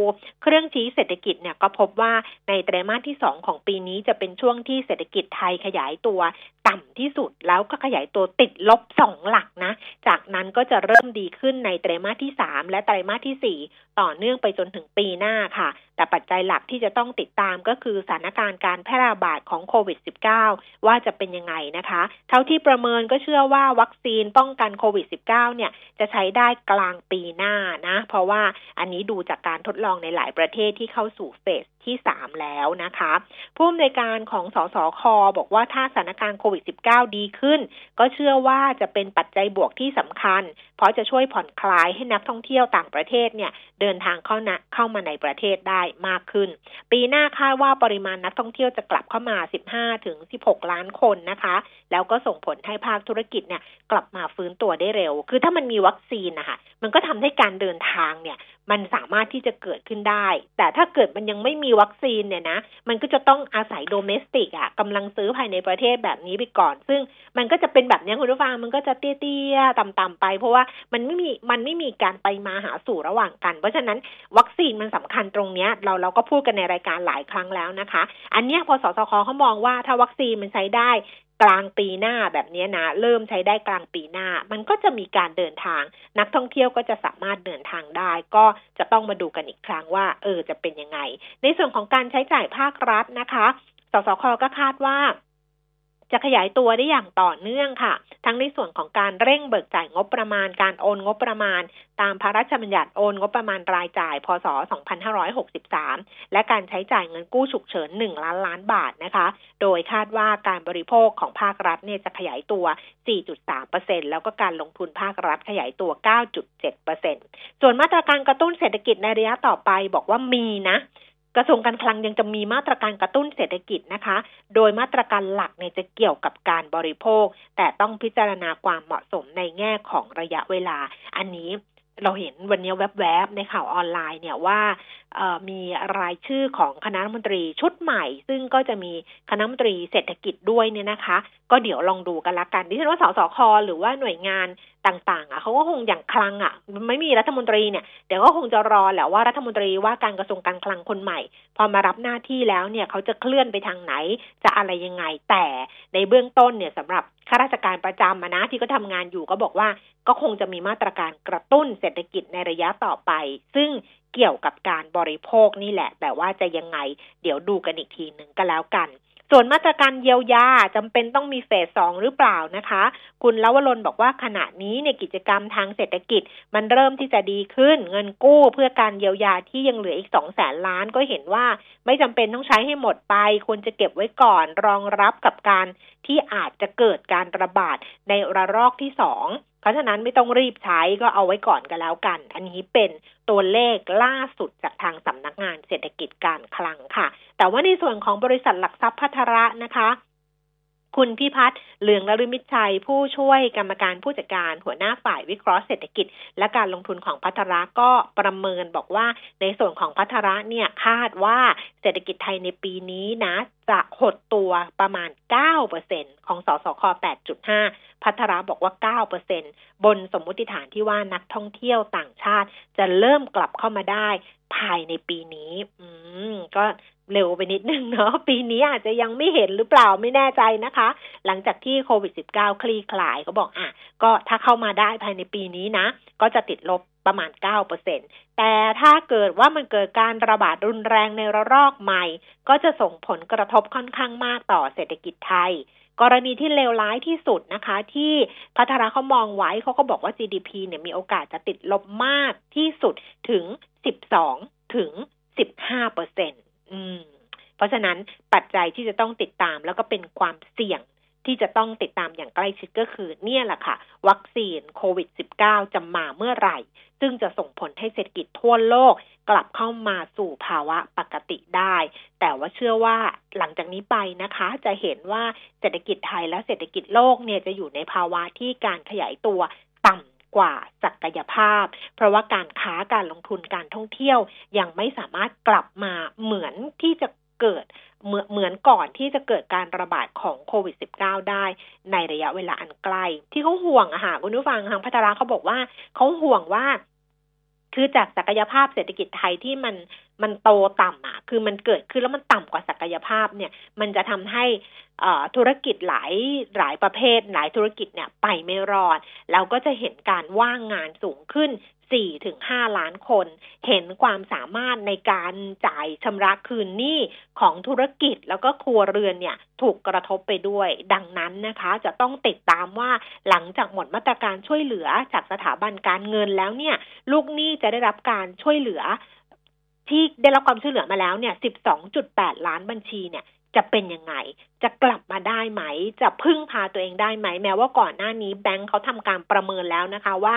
เครื่องชี้เศรษฐกิจเนี่ยก็พบว่าในไตรมาสที่สองของปีนี้จะเป็นช่วงที่เศรษฐกิจไทยขยายตัวต่ำที่สุดแล้วก็ขยายตัวติดลบสองหลักนะ จากนั้นก็จะเริ่มดีขึ้นในไตรมาสที่สามและไตรมาสที่สี่ต่อเนื่องไปจนถึงปีหน้าค่ะแต่ปัจจัยหลักที่จะต้องติดตามก็คือสถานการณ์การแพร่ระบาดของโควิด -19 ว่าจะเป็นยังไงนะคะ เท่าที่ประเมินก็เชื่อว่าวัคซีนป้องกันโควิด -19 เนี่ยจะใช้ได้กลางปีหน้านะ เพราะว่าอันนี้ดูจากการทดลองในหลายประเทศที่เข้าสู่เฟส ที่3แล้วนะคะ ผู้อำนวยการของสสคบอกว่าถ้าสถานการณ์โควิด -19 ดีขึ้น ก็เชื่อว่าจะเป็นปัจจัยบวกที่สำคัญ เพราะจะช่วยผ่อนคลายให้นักท่องเที่ยวต่างประเทศเนี่ย เดินทางเข้านะเข้ามาในประเทศได้มากขึ้น ปีหน้าคาดว่าปริมาณนักท่องเที่ยวจะกลับเข้ามา 15 ถึง 16 ล้านคนนะคะ แล้วก็ส่งผลให้ภาคธุรกิจเนี่ยกลับมาฟื้นตัวได้เร็ว คือถ้ามันมีวัคซีนนะคะมันก็ทำให้การเดินทางเนี่ย มันสามารถที่จะเกิดขึ้นได้ แต่ถ้าเกิดมันยังไม่มีวัคซีนเนี่ยนะ มันก็จะต้องอาศัยโดเมสติกอะกำลังซื้อภายในประเทศแบบนี้ไปก่อน ซึ่งมันก็จะเป็นแบบนี้คุณผู้ฟังมันก็จะเตี้ยๆต่ำๆไป เพราะว่ามันไม่มีมันไม่มีการไปมาหาสู่ระหว่างกัน เพราะฉะนั้นวัคซีนมันสำคัญตรงเนี้ยเราเราก็พูดกันในรายการหลายครั้งแล้วนะคะ อันเนี้ยพอสสคเขามองว่าถ้าวัคซีนมันใช้ได้ กลางปีหน้าแบบนี้นะ เริ่มใช้ได้กลางปีหน้า มันก็จะมีการเดินทาง นักท่องเที่ยวก็จะสามารถเดินทางได้ ก็จะต้องมาดูกันอีกครั้งว่า เออจะเป็นยังไง ในส่วนของการใช้จ่ายภาครัฐนะคะ สสคก็คาดว่า จะขยายตัวได้อย่างต่อเนื่องค่ะ ทั้งในส่วนของการเร่งเบิกจ่ายงบประมาณ การโอนงบประมาณ ตามพระราชบัญญัติโอนงบประมาณรายจ่าย พศ 2563 และการใช้จ่ายเงินกู้ฉุกเฉิน 1 ล้านล้านบาทนะคะ โดยคาดว่าการบริโภคของภาครัฐเนี่ยจะขยายตัว 4.3%แล้วก็การลงทุนภาครัฐขยายตัว 9.7%ส่วนมาตรการกระตุ้นเศรษฐกิจในระยะต่อไปบอกว่ามีนะ กระทรวงการคลังยังจะมีมาตรการกระตุ้นเศรษฐกิจนะคะ โดยมาตรการหลักเนี่ยจะเกี่ยวกับการบริโภค แต่ต้องพิจารณาความเหมาะสมในแง่ของระยะเวลา อันนี้เราเห็นวันนี้แวบๆ ในข่าวออนไลน์เนี่ยว่ามีรายชื่อของคณะรัฐมนตรีชุดใหม่ ซึ่งก็จะมีคณะรัฐมนตรีเศรษฐกิจด้วยเนี่ยนะคะ ก็เดี๋ยวลองดูกันละกันดิฉันว่าสสคหรือว่าหน่วยงาน ต่างๆ อะเขาก็คงอย่างคลังอะไม่มีรัฐมนตรีเนี่ยเดี๋ยวก็คงจะรอแหละว่ารัฐมนตรีว่าการกระทรวงการคลังคนใหม่ พอมารับหน้าที่แล้วเนี่ยเขาจะเคลื่อนไปทางไหนจะอะไรยังไง แต่ในเบื้องต้นเนี่ยสำหรับข้าราชการประจำนะที่ก็ทำงานอยู่ก็บอกว่าก็คงจะมีมาตรการกระตุ้นเศรษฐกิจในระยะต่อไป ซึ่งเกี่ยวกับการบริโภคนี่แหละ แต่ว่าจะยังไง เดี๋ยวดูกันอีกทีหนึ่งก็แล้วกัน ส่วนมาตรการเยียวยาจำเป็นต้องมีเฟสสองหรือเปล่านะคะ คุณลวรนบอกว่าขณะนี้เนี่ยกิจกรรมทางเศรษฐกิจ มันเริ่มที่จะดีขึ้น เงินกู้เพื่อการเยียวยาที่ยังเหลืออีกสองแสนล้านก็เห็นว่าไม่จำเป็นต้องใช้ให้หมดไป ควรจะเก็บไว้ก่อนรองรับกับการที่อาจจะเกิดการระบาดในระลอกที่สอง เพราะฉะนั้นไม่ต้องรีบใช้ก็เอาไว้ก่อนกันแล้วกัน อันนี้เป็นตัวเลขล่าสุดจากทางสำนักงานเศรษฐกิจการคลังค่ะ แต่ว่าในส่วนของบริษัทหลักทรัพย์พัทระนะคะคุณพิพัฒน์เหลืองนฤมิชัย ผู้ช่วยกรรมการผู้จัดการหัวหน้าฝ่ายวิเคราะห์เศรษฐกิจ และการลงทุนของพัทระก็ประเมินบอกว่าในส่วนของพัทระเนี่ยคาดว่าเศรษฐกิจไทยในปีนี้นะ จะหดตัวประมาณ 9%ของสสค 8.5 พัทระบอกว่า 9%บนสมมุติฐานที่ว่านักท่องเที่ยวต่างชาติจะเริ่มกลับเข้ามาได้ภายในปีนี้ อืม ก็เร็วไปนิดนึงเนาะ ปีนี้อาจจะยังไม่เห็นหรือเปล่าไม่แน่ใจนะคะ หลังจากที่โควิด -19 คลี่คลายก็บอกอะ ก็ถ้าเข้ามาได้ภายในปีนี้นะ ก็จะติดลบ ประมาณ 9%แต่ถ้าเกิดว่ามันเกิดการระบาดรุนแรงในระลอกใหม่ ก็จะส่งผลกระทบค่อนข้างมากต่อเศรษฐกิจไทย กรณีที่เลวร้ายที่สุดนะคะ ที่พัฒนาเขามองไว้เขาก็บอกว่า GDP เนี่ยมีโอกาสจะติดลบมากที่สุดถึง 12 ถึง 15เปอร์เซ็นต์เพราะฉะนั้นปัจจัยที่จะต้องติดตามแล้วก็เป็นความเสี่ยง ที่จะต้องติดตามอย่างใกล้ชิดก็คือเนี่ยแหละค่ะ วัคซีนโควิด -19 จะมาเมื่อไหร่ ซึ่งจะส่งผลให้เศรษฐกิจทั่วโลกกลับเข้ามาสู่ภาวะปกติได้ แต่ว่าเชื่อว่าหลังจากนี้ไปนะคะ จะเห็นว่าเศรษฐกิจไทยและเศรษฐกิจโลกเนี่ยจะอยู่ในภาวะที่การขยายตัวต่ำกว่าศักยภาพ เพราะว่าการค้าการลงทุนการท่องเที่ยวยังไม่สามารถกลับมาเหมือนที่จะ เกิดเหมือนเหมือนก่อนที่จะเกิดการระบาดของโควิด -19 ได้ในระยะเวลาอันใกล้ ที่เขาห่วงอะค่ะคุณผู้ฟังทางพัฒนาเขาบอกว่าเขาห่วงว่าคือจากศักยภาพเศรษฐกิจไทยที่มันมันโตต่ำอะ คือมันเกิดขึ้นแล้วมันต่ำกว่าศักยภาพเนี่ย มันจะทำให้ธุรกิจหลายหลายประเภท หลายธุรกิจเนี่ยไปไม่รอด แล้วก็จะเห็นการว่างงานสูงขึ้น 4ถึง5ล้านคน เห็นความสามารถในการจ่ายชำระคืนหนี้ของธุรกิจแล้วก็ครัวเรือนเนี่ยถูกกระทบไปด้วย ดังนั้นนะคะ จะต้องติดตามว่าหลังจากหมดมาตรการช่วยเหลือจากสถาบันการเงินแล้วเนี่ย ลูกหนี้จะได้รับการช่วยเหลือที่ได้รับความช่วยเหลือมาแล้วเนี่ย 12.8 ล้านบัญชีเนี่ย จะเป็นยังไง จะกลับมาได้ไหม จะพึ่งพาตัวเองได้ไหม แม้ว่าก่อนหน้านี้แบงค์เขาทำการประเมินแล้วนะคะว่า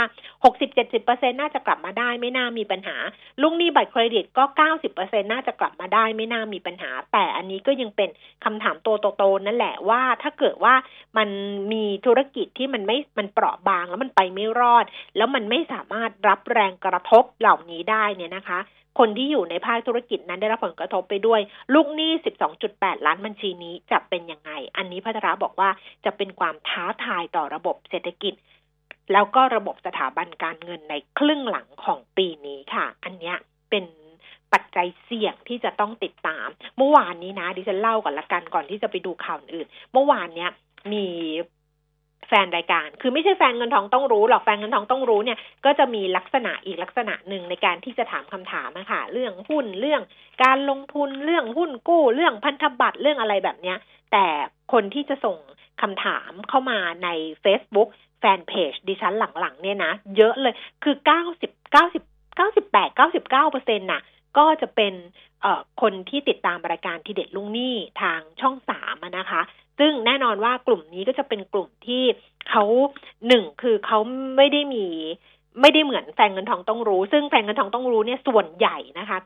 60-70%น่าจะกลับมาได้ไม่น่ามีปัญหา ลุงหนี้บัตรเครดิตก็ 90%น่าจะกลับมาได้ไม่น่ามีปัญหา แต่อันนี้ก็ยังเป็นคำถามโตๆนั่นแหละว่า ถ้าเกิดว่ามันมีธุรกิจที่มันไม่ มันเปราะบางแล้วมันไปไม่รอด แล้วมันไม่สามารถรับแรงกระทบเหล่านี้ได้เนี่ยนะคะ คนที่อยู่ในภาคธุรกิจนั้นได้รับผลกระทบไปด้วย ลูกหนี้ 12.8 ล้านบัญชีนี้จะเป็นยังไง อันนี้พัทราบอกว่าจะเป็นความท้าทายต่อระบบเศรษฐกิจ แล้วก็ระบบสถาบันการเงินในครึ่งหลังของปีนี้ค่ะ อันนี้เป็นปัจจัยเสี่ยงที่จะต้องติดตาม เมื่อวานนี้นะดิฉันเล่าก่อนละกันก่อนที่จะไปดูข่าวอื่น เมื่อวานเนี้ยมี แฟนรายการ คือไม่ใช่แฟนเงินทองต้องรู้หรอก แฟนเงินทองต้องรู้เนี่ย ก็จะมีลักษณะอีกลักษณะหนึ่งในการที่จะถามคำถามนะคะเรื่องหุ้น เรื่องการลงทุน เรื่องหุ้นกู้ เรื่องพันธบัตร เรื่องอะไรแบบเนี้ย แต่คนที่จะส่งคำถามเข้ามาใน Facebook แฟนเพจดิฉันหลังๆ เนี่ยนะ เยอะเลย คือเก้าสิบเก้าสิบเก้าสิบแปดเก้าสิบเก้าเปอร์เซ็นต์น่ะ ก็จะเป็นเอ่อคนที่ติดตามรายการทีเด็ดลุงนี่ทางช่องสามนะคะ ซึ่งแน่นอนว่ากลุ่มนี้ก็จะเป็นกลุ่มที่เขาหนึ่งคือเขาไม่ได้มี ไม่ได้เหมือนแฟนเงินทองต้องรู้ ซึ่งแฟนเงินทองต้องรู้เนี่ยส่วนใหญ่นะคะ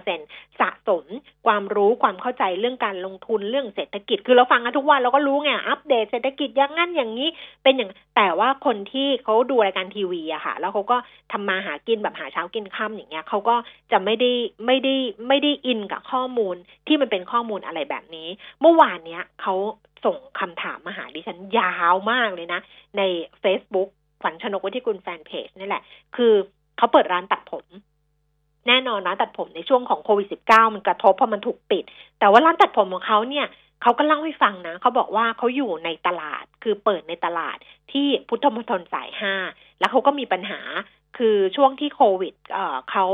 90%สะสมความรู้ความเข้าใจเรื่องการลงทุนเรื่องเศรษฐกิจ คือเราฟังกันทุกวันเราก็รู้ไงอัปเดตเศรษฐกิจอย่างนั้นอย่างนี้ เป็นอย่างแต่ว่าคนที่เขาดูรายการทีวีอะค่ะ แล้วเขาก็ทำมาหากินแบบหาเช้ากินค่ำอย่างเงี้ยเขาก็จะไม่ได้ไม่ได้ไม่ได้อินกับข้อมูลที่มันเป็นข้อมูลอะไรแบบนี้ เมื่อวานเนี้ยเขาส่งคำถามมาหาดิฉันยาวมากเลยนะ ใน Facebook ขวัญชนกวิทยกุลแฟนเพจนี่แหละ คือเขาเปิดร้านตัดผม แน่นอนร้านตัดผมในช่วงของโควิด -19 มันกระทบเพราะมันถูกปิด แต่ว่าร้านตัดผมของเขาเนี่ยเขาก็เล่าให้ฟังนะเขาบอกว่าเขาอยู่ในตลาด คือเปิดในตลาดที่พุทธมณฑลสายห้าแล้วเขาก็มีปัญหาคือช่วงที่โควิดเอ่อเขา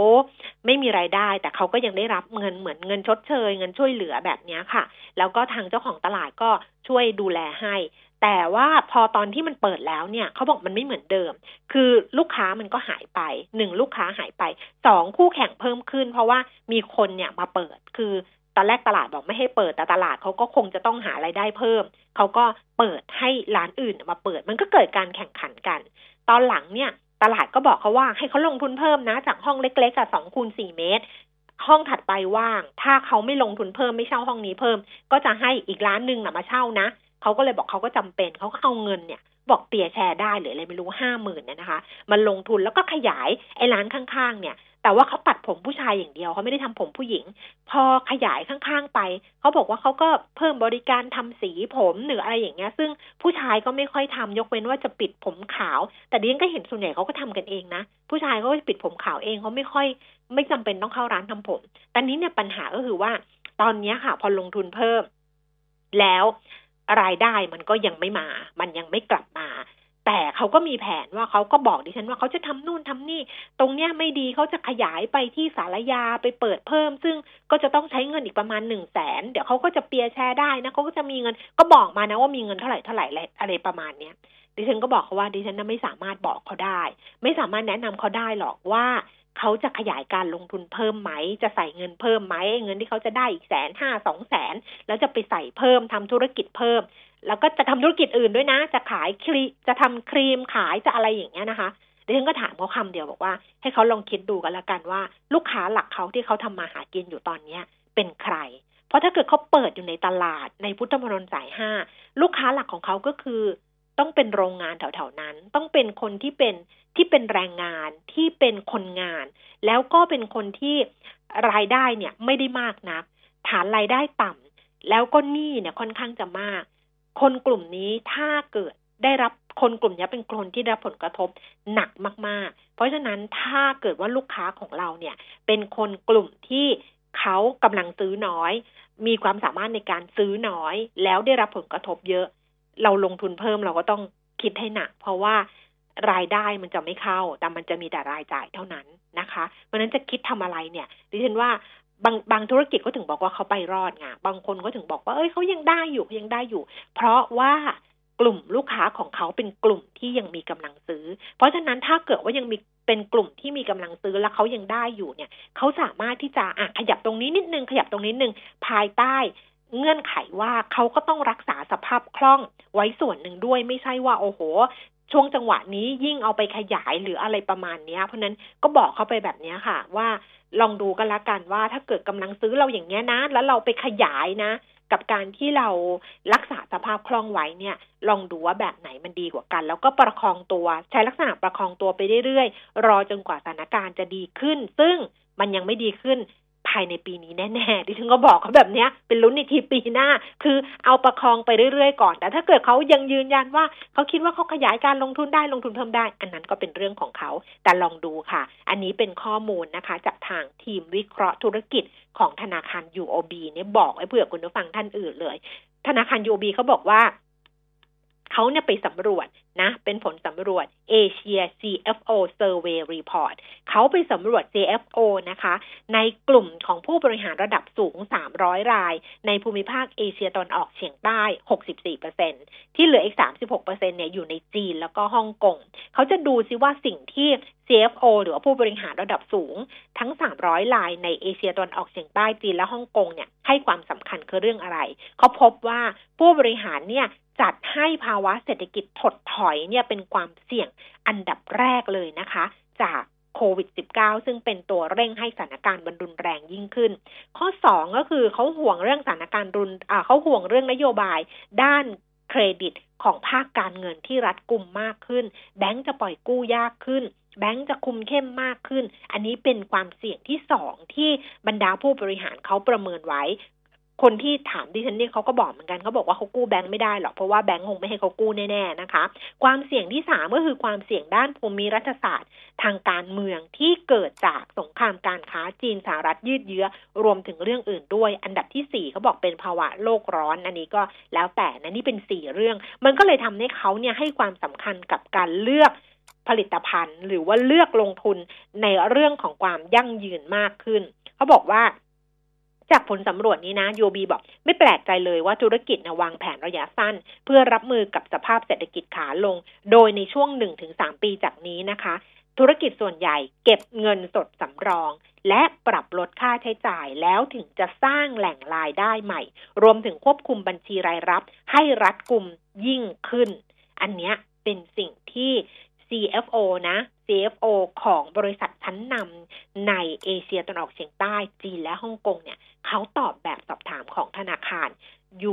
ไม่มีไรายได้ แต่เขาก็ยังได้รับเงินเหมือนเงินชดเชย เงินช่วยเหลือแบบนี้ค่ะ แล้วก็ทางเจ้าของตลาดก็ช่วยดูแลให้ แต่ว่าพอตอนที่มันเปิดแล้วเนี่ยเขาบอกมันไม่เหมือนเดิม คือลูกค้ามันก็หายไปหนึ่งลูกค้าหายไปสองคู่แข่งเพิ่มขึ้น เพราะว่ามีคนเนี่ยมาเปิด คือตอนแรกตลาดบอกไม่ให้เปิดแต่ตลาดเขาก็คงจะต้องหาไรายได้เพิ่มเขาก็เปิดให้ร้านอื่นมาเปิด มันก็เกิดการแข่งขันกัน ตอนหลังเนี่ยตลาดก็บอกเขาว่าให้เขาลงทุนเพิ่มนะ จากห้องเล็กๆอะสองคูณสี่เมตร ห้องถัดไปว่าง ถ้าเขาไม่ลงทุนเพิ่มไม่เช่าห้องนี้เพิ่ม ก็จะให้อีกร้านหนึ่งนะมาเช่านะ เขาก็เลยบอกเขาก็จำเป็นเขาก็เอาเงินเนี่ย บอกเปียแชร์ได้หรืออะไรไม่รู้ห้าหมื่นเนี่ยนะคะมันลงทุนแล้วก็ขยายไอ้ร้านข้างๆ เนี่ย แต่ว่าเขาตัดผมผู้ชายอย่างเดียวเขาไม่ได้ทำผมผู้หญิง พอขยายข้างๆไปเขาบอกว่าเขาก็เพิ่มบริการทำสีผมหรืออะไรอย่างเงี้ย ซึ่งผู้ชายก็ไม่ค่อยทำยกเว้นว่าจะปิดผมขาว แต่ดิฉันก็เห็นส่วนใหญ่เขาก็ทำกันเองนะผู้ชายเขาก็ปิดผมขาวเองเขาไม่ค่อย ไม่จำเป็นต้องเข้าร้านทำผมแต่นี้เนี่ยปัญหาก็คือว่า ตอนนี้ค่ะ พอลงทุนเพิ่ม แล้ว รายได้มันก็ยังไม่มา มันยังไม่กลับมา แต่เขาก็มีแผนว่าเขาก็บอกดิฉันว่าเขาจะทำนู่นทำนี่ ตรงเนี้ยไม่ดีเขาจะขยายไปที่สารยาไปเปิดเพิ่ม ซึ่งก็จะต้องใช้เงินอีกประมาณหนึ่งแสนเดี๋ยวเขาก็จะเปียแชร์ได้นะเขาก็จะมีเงิน ก็บอกมานะว่ามีเงินเท่าไหร่เท่าไหร่อะไรประมาณเนี้ยดิฉันก็บอกเขาว่าดิฉันน่ะไม่สามารถบอกเขาได้ ไม่สามารถแนะนำเขาได้หรอกว่า เขาจะขยายการลงทุนเพิ่มไหม จะใส่เงินเพิ่มไหม เงินที่เขาจะได้อีกแสนห้าสองแสนแล้วจะไปใส่เพิ่มทำธุรกิจเพิ่ม แล้วก็จะทำธุรกิจอื่นด้วยนะ จะขายครีจะทำครีมขายจะอะไรอย่างเงี้ยนะคะดิฉันก็ถามเขาคำเดียวบอกว่า ให้เขาลองคิดดูกันละกันว่า ลูกค้าหลักเขาที่เขาทำมาหากินอยู่ตอนเนี้ย เป็นใคร เพราะถ้าเกิดเขาเปิดอยู่ในตลาดในพุทธมณฑลสายห้าลูกค้าหลักของเขาก็คือ ต้องเป็นโรงงานแถวๆนั้น ต้องเป็นคนที่เป็นที่เป็นแรงงานที่เป็นคนงาน แล้วก็เป็นคนที่รายได้เนี่ยไม่ได้มากนัก ฐานรายได้ต่ำแล้วก็หนี้เนี่ยค่อนข้างจะมาก คนกลุ่มนี้ถ้าเกิดได้รับคนกลุ่มนี้เป็นคนที่ได้รับผลกระทบหนักมาก ๆ เพราะฉะนั้นถ้าเกิดว่าลูกค้าของเราเนี่ย เป็นคนกลุ่มที่เขากำลังซื้อน้อย มีความสามารถในการซื้อน้อย แล้วได้รับผลกระทบเยอะ เราลงทุนเพิ่มเราก็ต้องคิดให้หนัก เพราะว่ารายได้มันจะไม่เข้า แต่มันจะมีแต่รายจ่ายเท่านั้นนะคะเพราะนั้นจะคิดทำอะไรเนี่ยดิฉันว่าบางบางธุรกิจก็ถึงบอกว่าเขาไปรอดไงบางคนก็ถึงบอกว่าเอ้ยเขายังได้อยู่เขายังได้อยู่ เพราะว่ากลุ่มลูกค้าของเขาเป็นกลุ่มที่ยังมีกำลังซื้อ เพราะฉะนั้นถ้าเกิดว่ายังมีเป็นกลุ่มที่มีกำลังซื้อแล้วเขายังได้อยู่เนี่ยเขาสามารถที่จะอะขยับตรงนี้นิดนึงขยับตรงนี้นึงภายใต้ เงื่อนไขว่าเขาก็ต้องรักษาสภาพคล่องไว้ส่วนหนึ่งด้วยไม่ใช่ว่าโอ้โห ช่วงจังหวะนี้ยิ่งเอาไปขยายหรืออะไรประมาณนี้เพราะนั้นก็บอกเขาไปแบบนี้ค่ะ ว่าลองดูกันละกันว่า ถ้าเกิดกำลังซื้อเราอย่างเงี้ยนะ แล้วเราไปขยายนะ กับการที่เรารักษาสภาพคล่องไว้เนี่ย ลองดูว่าแบบไหนมันดีกว่ากัน แล้วก็ประคองตัวใช้ลักษณะประคองตัวไปเรื่อยๆรอจนกว่าสถานการณ์จะดีขึ้น ซึ่งมันยังไม่ดีขึ้น ยในปีนี้แน่ๆดิฉันก็บอกเขาแบบเนี้ย เป็นลุ้นในทีปีหน้า คือเอาประคองไปเรื่อยๆก่อน แต่ถ้าเกิดเขายังยืนยันว่าเขาคิดว่าเขาขยายการลงทุนได้ลงทุนเพิ่มได้ อันนั้นก็เป็นเรื่องของเขาแต่ลองดูค่ะ อันนี้เป็นข้อมูลนะคะ จากทางทีมวิเคราะห์ธุรกิจของธนาคาร UOB เนี่ยบอกไว้เผื่อคุณผู้ฟังท่านอื่นเลย ธนาคาร UOB เขาบอกว่าเขาเนี่ยไปสำรวจ นะ เป็นผลสำรวจ Asia CFO Survey Report เขาไปสำรวจ CFO นะคะ ในกลุ่มของผู้บริหารระดับสูง 300 ราย ในภูมิภาคเอเชียตอนออกเฉียงใต้ 64%ที่เหลืออีก 36%เนี่ยอยู่ในจีนแล้วก็ฮ่องกง เขาจะดูซิว่าสิ่งที่ CFO หรือว่าผู้บริหารระดับสูง ทั้ง 300รายในเอเชียตะวันออกเฉียงใต้จีนและฮ่องกงเนี่ยให้ความสำคัญคือเรื่องอะไร เขาพบว่าผู้บริหารเนี่ยจัดให้ภาวะเศรษฐกิจถดถอยเนี่ยเป็นความเสี่ยงอันดับแรกเลยนะคะ จากโควิด -19 ซึ่งเป็นตัวเร่งให้สถานการณ์มันรุนแรงยิ่งขึ้น ข้อ 2 ก็คือเขาห่วงเรื่องสถานการณ์รุนเขาห่วงเรื่องนโยบาย ด้านเครดิตของภาคการเงินที่รัดกุมมากขึ้น แบงก์จะปล่อยกู้ยากขึ้น แบงก์จะคุมเข้มมากขึ้น อันนี้เป็นความเสี่ยงที่สองที่บรรดาผู้บริหารเขาประเมินไว้ คนที่ถามดิฉันเนี่ยเขาก็บอกเหมือนกันเขาบอกว่าเขากู้แบงก์ไม่ได้หรอกเพราะว่าแบงก์คงไม่ให้เขากู้แน่ๆนะคะ ความเสี่ยงที่สามก็คือความเสี่ยงด้านภูมิรัฐศาสตร์ ทางการเมืองที่เกิดจากสงครามการค้าจีนสหรัฐยืดเยื้อ รวมถึงเรื่องอื่นด้วย อันดับที่สี่เขาบอกเป็นภาวะโลกร้อนอันนี้ก็แล้วแต่นะนี่เป็นสี่เรื่อง มันก็เลยทำให้เขาเนี่ยให้ความสำคัญกับการเลือก ผลิตภัณฑ์ หรือว่าเลือกลงทุนในเรื่องของความยั่งยืนมากขึ้น เขาบอกว่าจากผลสำรวจนี้นะโยบีบอก ไม่แปลกใจเลยว่าธุรกิจนะวางแผนระยะสั้น เพื่อรับมือกับสภาพเศรษฐกิจขาลง โดยในช่วงหนึ่งถึงสามปีจากนี้นะคะ ธุรกิจส่วนใหญ่เก็บเงินสดสำรอง และปรับลดค่าใช้จ่ายแล้วถึงจะสร้างแหล่งรายได้ใหม่ รวมถึงควบคุมบัญชีรายรับ ให้รัดกุมยิ่งขึ้น อันเนี้ยเป็นสิ่งที่ CFO นะ CFO ของบริษัทชั้นนำในเอเชียตะวันออกเฉียงใต้จีนและฮ่องกงเนี่ยเขาตอบแบบสอบถามของธนาคาร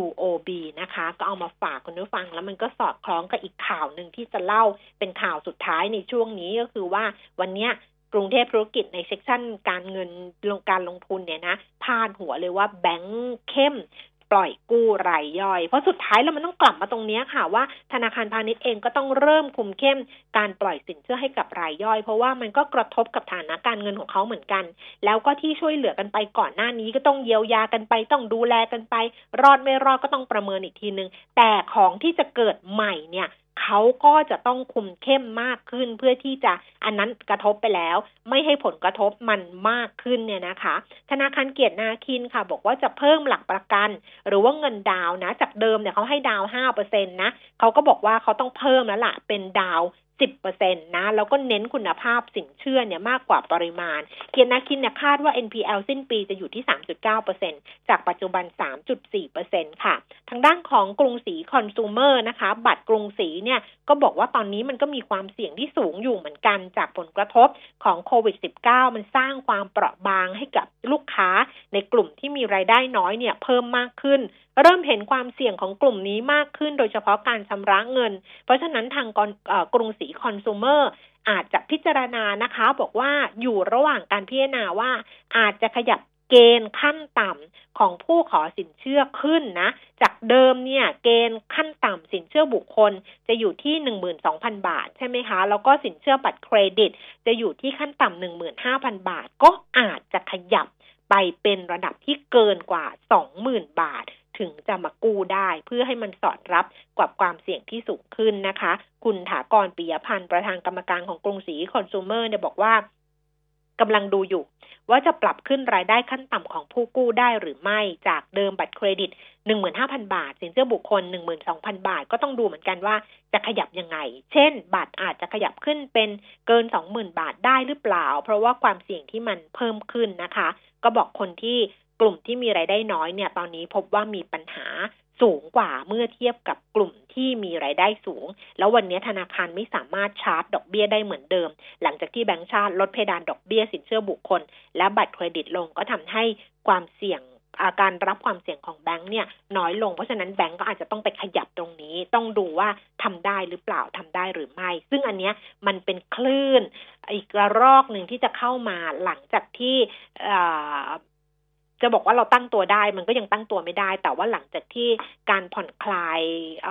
UOB นะคะ ก็เอามาฝากคุณผู้ฟัง แล้วมันก็สอดคล้องกับอีกข่าวหนึ่งที่จะเล่าเป็นข่าวสุดท้ายในช่วงนี้ก็คือว่าวันนี้กรุงเทพธุรกิจใน section การเงินลงการลงทุนเนี่ยนะพาดหัวเลยว่าแบงค์เข้ม ปล่อยกู้รายย่อย เพราะสุดท้ายแล้วมันต้องกลับมาตรงนี้ค่ะว่า ธนาคารพาณิชย์เองก็ต้องเริ่มคุมเข้มการปล่อยสินเชื่อให้กับรายย่อย เพราะว่ามันก็กระทบกับฐานะการเงินของเขาเหมือนกัน แล้วก็ที่ช่วยเหลือกันไปก่อนหน้านี้ก็ต้องเยียวยากันไปต้องดูแลกันไป รอดไม่รอดก็ต้องประเมินอีกทีนึง แต่ของที่จะเกิดใหม่เนี่ย เขาก็จะต้องคุมเข้มมากขึ้นเพื่อที่จะอันนั้นกระทบไปแล้ว ไม่ให้ผลกระทบมันมากขึ้นเนี่ยนะคะ ธนาคารเกียรตินาคินค่ะ บอกว่าจะเพิ่มหลักประกัน หรือว่าเงินดาวนะ จากเดิมเนี่ยเขาให้ดาวห้าเปอร์เซ็นตนะเขาก็บอกว่าเขาต้องเพิ่มแล้วล่ะเป็นดาว 10%นะแล้วก็เน้นคุณภาพสินเชื่อเนี่ยมากกว่าปริมาณ เกียรตินาคินเนี่ยคาดว่า NPL สิ้นปีจะอยู่ที่ 3.9%จากปัจจุบัน 3.4%ค่ะ ทางด้านของกรุงศรีคอน sumer นะคะ บัตรกรุงศรีเนี่ย ก็บอกว่าตอนนี้มันก็มีความเสี่ยงที่สูงอยู่เหมือนกันจากผลกระทบของโควิด -19 มันสร้างความเปราะบางให้กับลูกค้าในกลุ่มที่มีรายได้น้อยเนี่ยเพิ่มมากขึ้น เริ่มเห็นความเสี่ยงของกลุ่มนี้มากขึ้น โดยเฉพาะการชำระเงิน เพราะฉะนั้นทางกรุงศรีคอน sumer อาจจะพิจารณานะคะ บอกว่าอยู่ระหว่างการพิจารณาว่าอาจจะขยับ เกณฑ์ขั้นต่ำของผู้ขอสินเชื่อขึ้นนะ จากเดิมเนี่ยเกณฑ์ขั้นต่ำสินเชื่อบุคคลจะอยู่ที่หนึ่งหมื่นสองพันบาทใช่ไหมคะ แล้วก็สินเชื่อบัตรเครดิต จะอยู่ที่ขั้นต่ำหนึ่งหมื่นห้าพันบาท ก็อาจจะขยับไปเป็นระดับที่เกินกว่าสองหมื่นบาท ถึงจะมากู้ได้เพื่อให้มันสอดรับกับความเสี่ยงที่สูงขึ้นนะคะ คุณถากรปิยพันธ์ประธานกรรมการของกรุงศรีคอน sumer เนี่ยบอกว่า กำลังดูอยู่ ว่าจะปรับขึ้นรายได้ขั้นต่ำของผู้กู้ได้หรือไม่จากเดิมบัตรเครดิต 15,000 บาท สินเชื่อบุคคล 12,000 บาท ก็ต้องดูเหมือนกันว่าจะขยับยังไง เช่น บัตรอาจจะขยับขึ้นเป็นเกิน 20,000 บาทได้หรือเปล่า เพราะว่าความเสี่ยงที่มันเพิ่มขึ้นนะคะ ก็บอกคนที่กลุ่มที่มีรายได้น้อยเนี่ยตอนนี้พบว่ามีปัญหา สูงกว่าเมื่อเทียบกับกลุ่มที่มีรายได้สูง แล้ววันนี้ธนาคารไม่สามารถชาร์จดอกเบี้ยได้เหมือนเดิม หลังจากที่แบงก์ชาติลดเพดานดอกเบี้ยสินเชื่อบุคคล และบัตรเครดิตลงก็ทำให้ความเสี่ยงอาการรับความเสี่ยงของแบงก์เนี่ยน้อยลง เพราะฉะนั้นแบงก์ก็อาจจะต้องไปขยับตรงนี้ ต้องดูว่าทำได้หรือเปล่าทำได้หรือไม่ ซึ่งอันเนี้ยมันเป็นคลื่น อีกระรอกหนึ่งที่จะเข้ามาหลังจากที่ จะบอกว่าเราตั้งตัวได้มันก็ยังตั้งตัวไม่ได้ แต่ว่าหลังจากที่การผ่อนคลายอ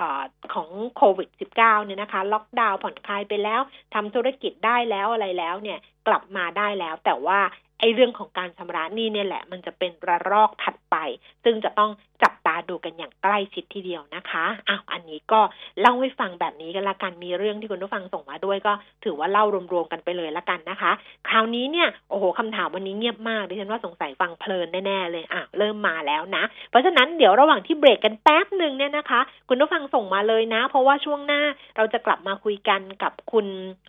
ของโควิด -19 เนี่ยนะคะ ล็อกดาวน์ผ่อนคลายไปแล้วทำธุรกิจได้แล้วอะไรแล้วเนี่ยกลับมาได้แล้ว แต่ว่าไอ้เรื่องของการชำระหนี้เนี่ยแหละ มันจะเป็นระลอกถัดไป ซึ่งจะต้องจับ ดูกันอย่างใกล้ชิดทีเดียวนะคะอ้าวอันนี้ก็เล่าให้ฟังแบบนี้กันละกันมีเรื่องที่คุณผู้ฟังส่งมาด้วยก็ ถือว่าเล่ารวมๆกันไปเลยละกันนะคะ คราวนี้เนี่ยโอ้โหคำถามวันนี้เงียบมากดิฉันว่าสงสัยฟังเพลินแน่ๆเลยอะเริ่มมาแล้วนะ เพราะฉะนั้นเดี๋ยวระหว่างที่เบรกกันแป๊บหนึ่งเนี่ยนะคะ คุณผู้ฟังส่งมาเลยนะ เพราะว่าช่วงหน้าเราจะกลับมาคุยกันกับคุณ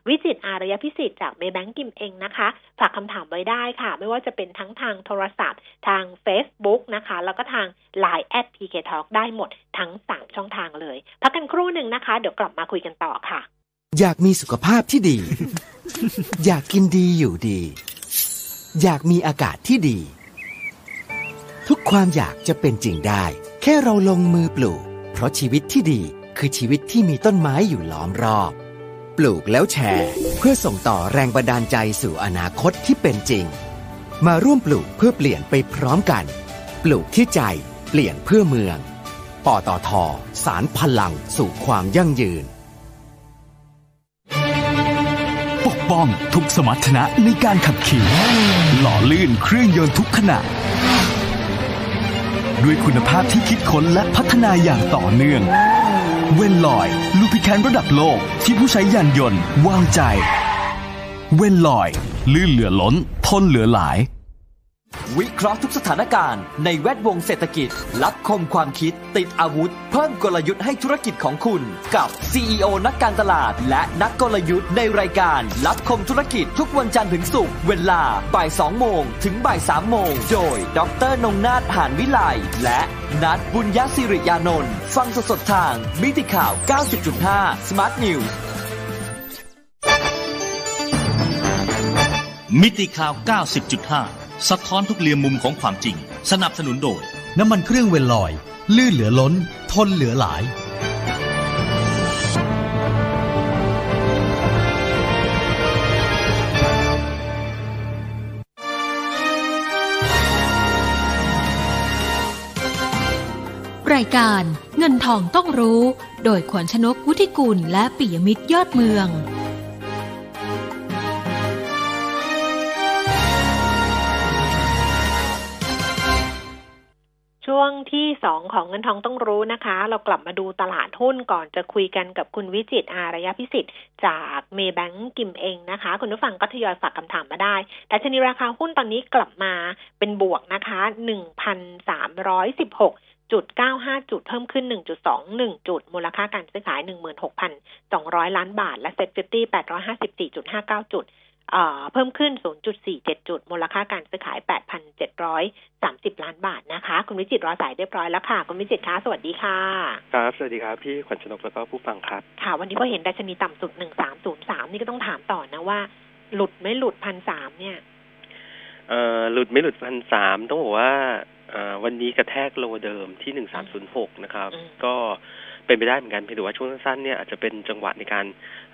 วิจิตอารยพิสิทธิ์จากเมแบงกิมเองนะคะ ฝากคำถามไว้ได้ค่ะ ไม่ว่าจะเป็นทั้งทางโทรศัพท์ ทาง Facebook นะคะ แล้วก็ทาง Line แอด PK Talk ได้หมดทั้ง 3 ช่องทางเลย พักกันครู่หนึ่งนะคะ เดี๋ยวกลับมาคุยกันต่อค่ะ อยากมีสุขภาพที่ดี อยากกินดีอยู่ดี อยากมีอากาศที่ดี ทุกความอยากจะเป็นจริงได้ แค่เราลงมือปลูก เพราะชีวิตที่ดีคือชีวิตที่มีต้นไม้อยู่ล้อมรอบ ปลูกแล้วแชร์ เพื่อส่งต่อแรงบันดาลใจสู่อนาคตที่เป็นจริง มาร่วมปลูกเพื่อเปลี่ยนไปพร้อมกัน ปลูกที่ใจ เปลี่ยนเพื่อเมือง ปตทสารพลังสู่ความยั่งยืน ปกป้องทุกสมรรถนะในการขับขี่ หล่อลื่นเครื่องยนต์ทุกขณะ ด้วยคุณภาพที่คิดค้นและพัฒนาอย่างต่อเนื่อง เวนลอยลูพิแคนระดับโลกที่ผู้ใช้ยานยนต์วางใจ เวนลอย ลื่นเหลือล้น ทนเหลือหลาย วิเคราะห์ทุกสถานการณ์ในแวดวงเศรษฐกิจ รับคมความคิด ติดอาวุธ เพิ่มกลยุทธ์ให้ธุรกิจของคุณ กับ CEO นักการตลาด และนักกลยุทธ์ในรายการ รับคมธุรกิจทุกวันจันทร์ถึงศุกร์เวลาบ่าย2โมงถึงบ่าย3โมงโดย ดรนงนาถหานวิไลและนัดบุญยศิริยานนท์ฟังสดๆทางมิติข่าว 90.5 Smart News มิติข่าว 90.5 สะท้อนทุกเรียมมุมของความจริง สนับสนุนโดย น้ำมันเครื่องเวนลอย ลื่นเหลือล้น ทนเหลือหลายรายการเงินทองต้องรู้ โดยขวัญชนกวุฒิกุลและปิยมิตรยอดเมือง ที่สองของเงินทองต้องรู้นะคะ เรากลับมาดูตลาดหุ้นก่อนจะคุยกันกับคุณวิจิตอารยพิสิทธิ์จากเมย์แบงก์กิมเองนะคะ คุณผู้ฟังก็ทยอยฝากคำถามมาได้ แต่ชนิดราคาหุ้นตอนนี้กลับมาเป็นบวกนะคะหนึ่งพันสามร้อยสิบหกจุดเก้าห้าจุดเพิ่มขึ้นหนึ่งจุดสองหนึ่งจุด มูลค่าการซื้อขายหนึ่งหมื่นหกพันสองร้อยล้านบาท และ SET Fifty แปดร้อยห้าสิบสี่จุดห้าเก้าจุด เพิ่มขึ้น 0.47 จุด มูลค่าการซื้อขาย 8,730 ล้านบาทนะคะ คุณวิจิตรรอสายเรียบร้อยแล้วค่ะ คุณวิจิตรคะสวัสดีค่ะ ครับ สวัสดีครับ พี่ขวัญชนกแล้วก็ผู้ฟังครับ ค่ะ วันนี้พอเห็นดัชนีต่ำสุด 1303 นี่ก็ต้องถามต่อนะว่า หลุดไม่หลุดพันสามเนี่ย เอ่อ หลุดไม่หลุดพันสามต้องบอกว่าเอ่อวันนี้กระแทก low เดิมที่หนึ่งสามศูนย์หกนะครับอืมก็ เป็นไปได้เหมือนกันเพียงแต่ว่าช่วงสั้นๆเนี่ยอาจจะเป็นจังหวะในการ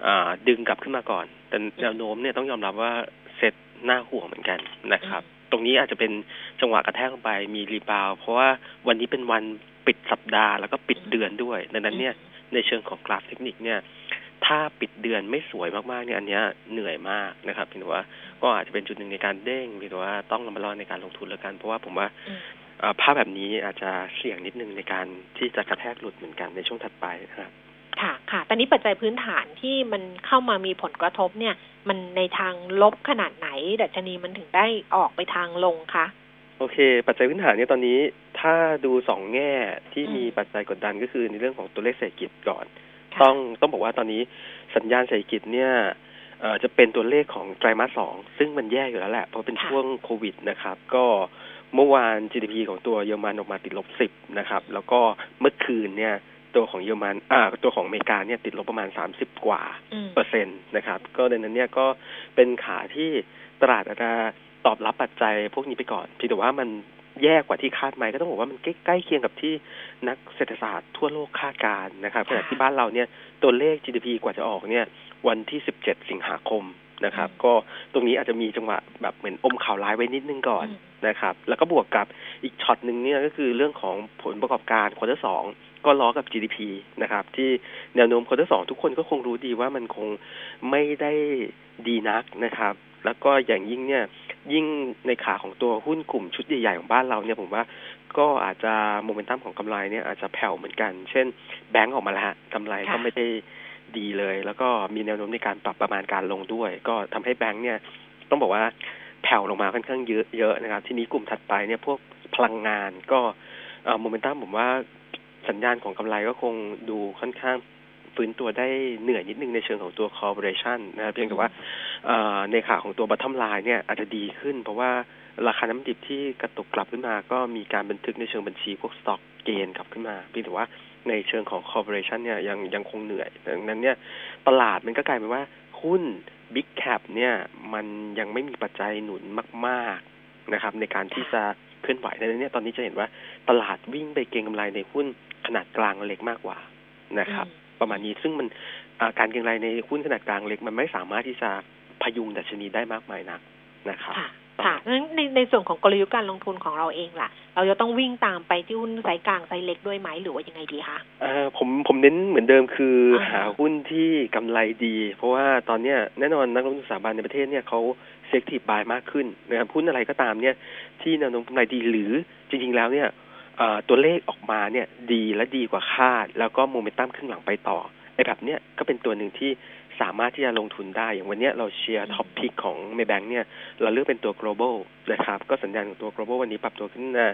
อ่าดึงกลับขึ้นมาก่อน แต่แนวโน้มเนี่ยต้องยอมรับว่าเซ็ตหน่าห่วงเหมือนกันนะครับ ตรงนี้อาจจะเป็นจังหวะกระแทกลงไปมี rebound เพราะว่าวันนี้เป็นวันปิดสัปดาห์แล้วก็ปิดเดือนด้วย ดังนั้นเนี่ยในเชิงของกราฟเทคนิคเนี่ยถ้าปิดเดือนไม่สวยมากๆเนี่ยอันเนี้ยเหนื่อยมากนะครับเพียงแต่ว่าก็อาจจะเป็นจุดหนึ่งในการเด้งเพียงแต่ว่าต้องระมัดระวังในการลงทุนแล้วกัน เพราะว่าผมว่าอืมเอ่อ ภาพแบบนี้อาจจะเสี่ยงนิดนึงในการที่จะกระแทกหลุดเหมือนกันในช่วงถัดไปนะครับค่ะค่ะตอนนี้ปัจจัยพื้นฐานที่มันเข้ามามีผลกระทบเนี่ย มันในทางลบขนาดไหนดัชนีมันถึงได้ออกไปทางลงคะโอเค ปัจจัยพื้นฐานเนี่ยตอนนี้ถ้าดูสองแง่ที่อืมมีปัจจัยกดดันก็คือในเรื่องของตัวเลขเศรษฐกิจก่อนค่ะต้องต้องบอกว่าตอนนี้สัญญาณเศรษฐกิจเนี่ยเอ่อจะเป็นตัวเลขของไตรมาสสองซึ่งมันแย่อยู่แล้วแหละเพราะเป็นค่ะช่วงโควิดนะครับ ก็ เมื่อวาน GDP ของตัวเยอรมันออกมาติดลบสิบนะครับ แล้วก็เมื่อคืนเนี่ยตัวของเยอรมันอ่าตัวของอเมริกาเนี่ยติดลบประมาณสามสิบกว่าอืมเปอร์เซ็นต์นะครับ ก็ดังนั้นเนี่ยก็เป็นขาที่ตลาดอาจจะตอบรับปัจจัยพวกนี้ไปก่อนเพียงแต่ว่ามันแย่กว่าที่คาดไหมก็ต้องบอกว่ามันใกล้ๆเคียงกับที่นักเศรษฐศาสตร์ทั่วโลกคาดการณ์นะครับขณะที่บ้านเราเนี่ยตัวเลข GDP กว่าจะออกเนี่ยวันที่ 17 สิงหาคม นะครับ ก็ตรงนี้อาจจะมีจังหวะแบบเหมือนอมข่าวร้ายไว้นิดนึงก่อนอืมนะครับ แล้วก็บวกกับอีกช็อตหนึ่งเนี่ยก็คือเรื่องของผลประกอบการ quarter สองก็ล้อกับ GDP นะครับ ที่แนวโน้ม quarter สองทุกคนก็คงรู้ดีว่ามันคงไม่ได้ดีนักนะครับแล้วก็อย่างยิ่งเนี่ยยิ่งในขาของตัวหุ้นกลุ่มชุดใหญ่ๆของบ้านเราเนี่ยผมว่าก็อาจจะโมเมนตัมของกำไรเนี่ยอาจจะแผ่วเหมือนกัน เช่นแบงก์ออกมาแล้วฮะกำไรก็ค่ะไม่ได้ ดีเลย แล้วก็มีแนวโน้มในการปรับประมาณการลงด้วย ก็ทำให้แบงก์เนี่ย ต้องบอกว่าแผ่วลงมาค่อนข้างเยอะเยอะนะครับ ทีนี้กลุ่มถัดไปเนี่ยพวกพลังงานก็โมเมนตัมผมว่าสัญญาณของกำไรก็คงดูค่อนข้างฟื้นตัวได้เหนื่อยนิดนึงในเชิงของตัว corporation นะครับเพียงแต่ว่าในขาของตัว bottom line เนี่ยอาจจะดีขึ้น เพราะว่าราคาน้ำมันดิบที่กระตุกกลับขึ้นมา ก็มีการบันทึกในเชิงบัญชีพวก stock gain กลับขึ้นมา เพียงแต่ว่า ในเชิงของ corporation เนี่ยยังยังคงเหนื่อยดังนั้นเนี่ยตลาดมันก็กลายเป็นว่าหุ้น big cap เนี่ยมันยังไม่มีปัจจัยหนุนมาก ๆนะครับ ในการที่จะเคลื่อนไหวดังนั้นเนี่ยตอนนี้จะเห็นว่าตลาดวิ่งไปเก็งกำไรในหุ้นขนาดกลางและเล็กมากกว่านะครับ ประมาณนี้ซึ่งมันอ่าการเก็งกำไรในหุ้นขนาดกลางเล็ก มันไม่สามารถที่จะพยุงดัชนีได้มากมายนักนะครับ ค่ะค่ะงั้นในในส่วนของกลยุทธ์การลงทุนของเราเองล่ะ เราจะต้องวิ่งตามไปที่หุ้นไซส์กลางไซส์เล็กด้วยไหมหรือว่ายังไงดีคะเอ่อผมผมเน้นเหมือนเดิมคืออาฮะหาหุ้นที่กำไรดี เพราะว่าตอนเนี้ยแน่นอนนักลงทุนสถาบันในประเทศเนี่ยเขา selective buy มากขึ้นนะครับหุ้นอะไรก็ตามเนี่ยที่แนวโน้มกำไรดีหรือจริง ๆ แล้วเนี่ยเอ่อตัวเลขออกมาเนี่ยดีและดีกว่าคาด แล้วก็โมเมนตัมครึ่งหลังไปต่อไอ้แบบเนี้ยก็เป็นตัวหนึ่งที่ สามารถที่จะลงทุนได้ อย่างวันเนี้ยเราเชียร์ top pick ของ Maybank เนี่ย เราเลือกเป็นตัว global นะครับ ก็สัญญาณของตัว global วันนี้ปรับตัวขึ้นมา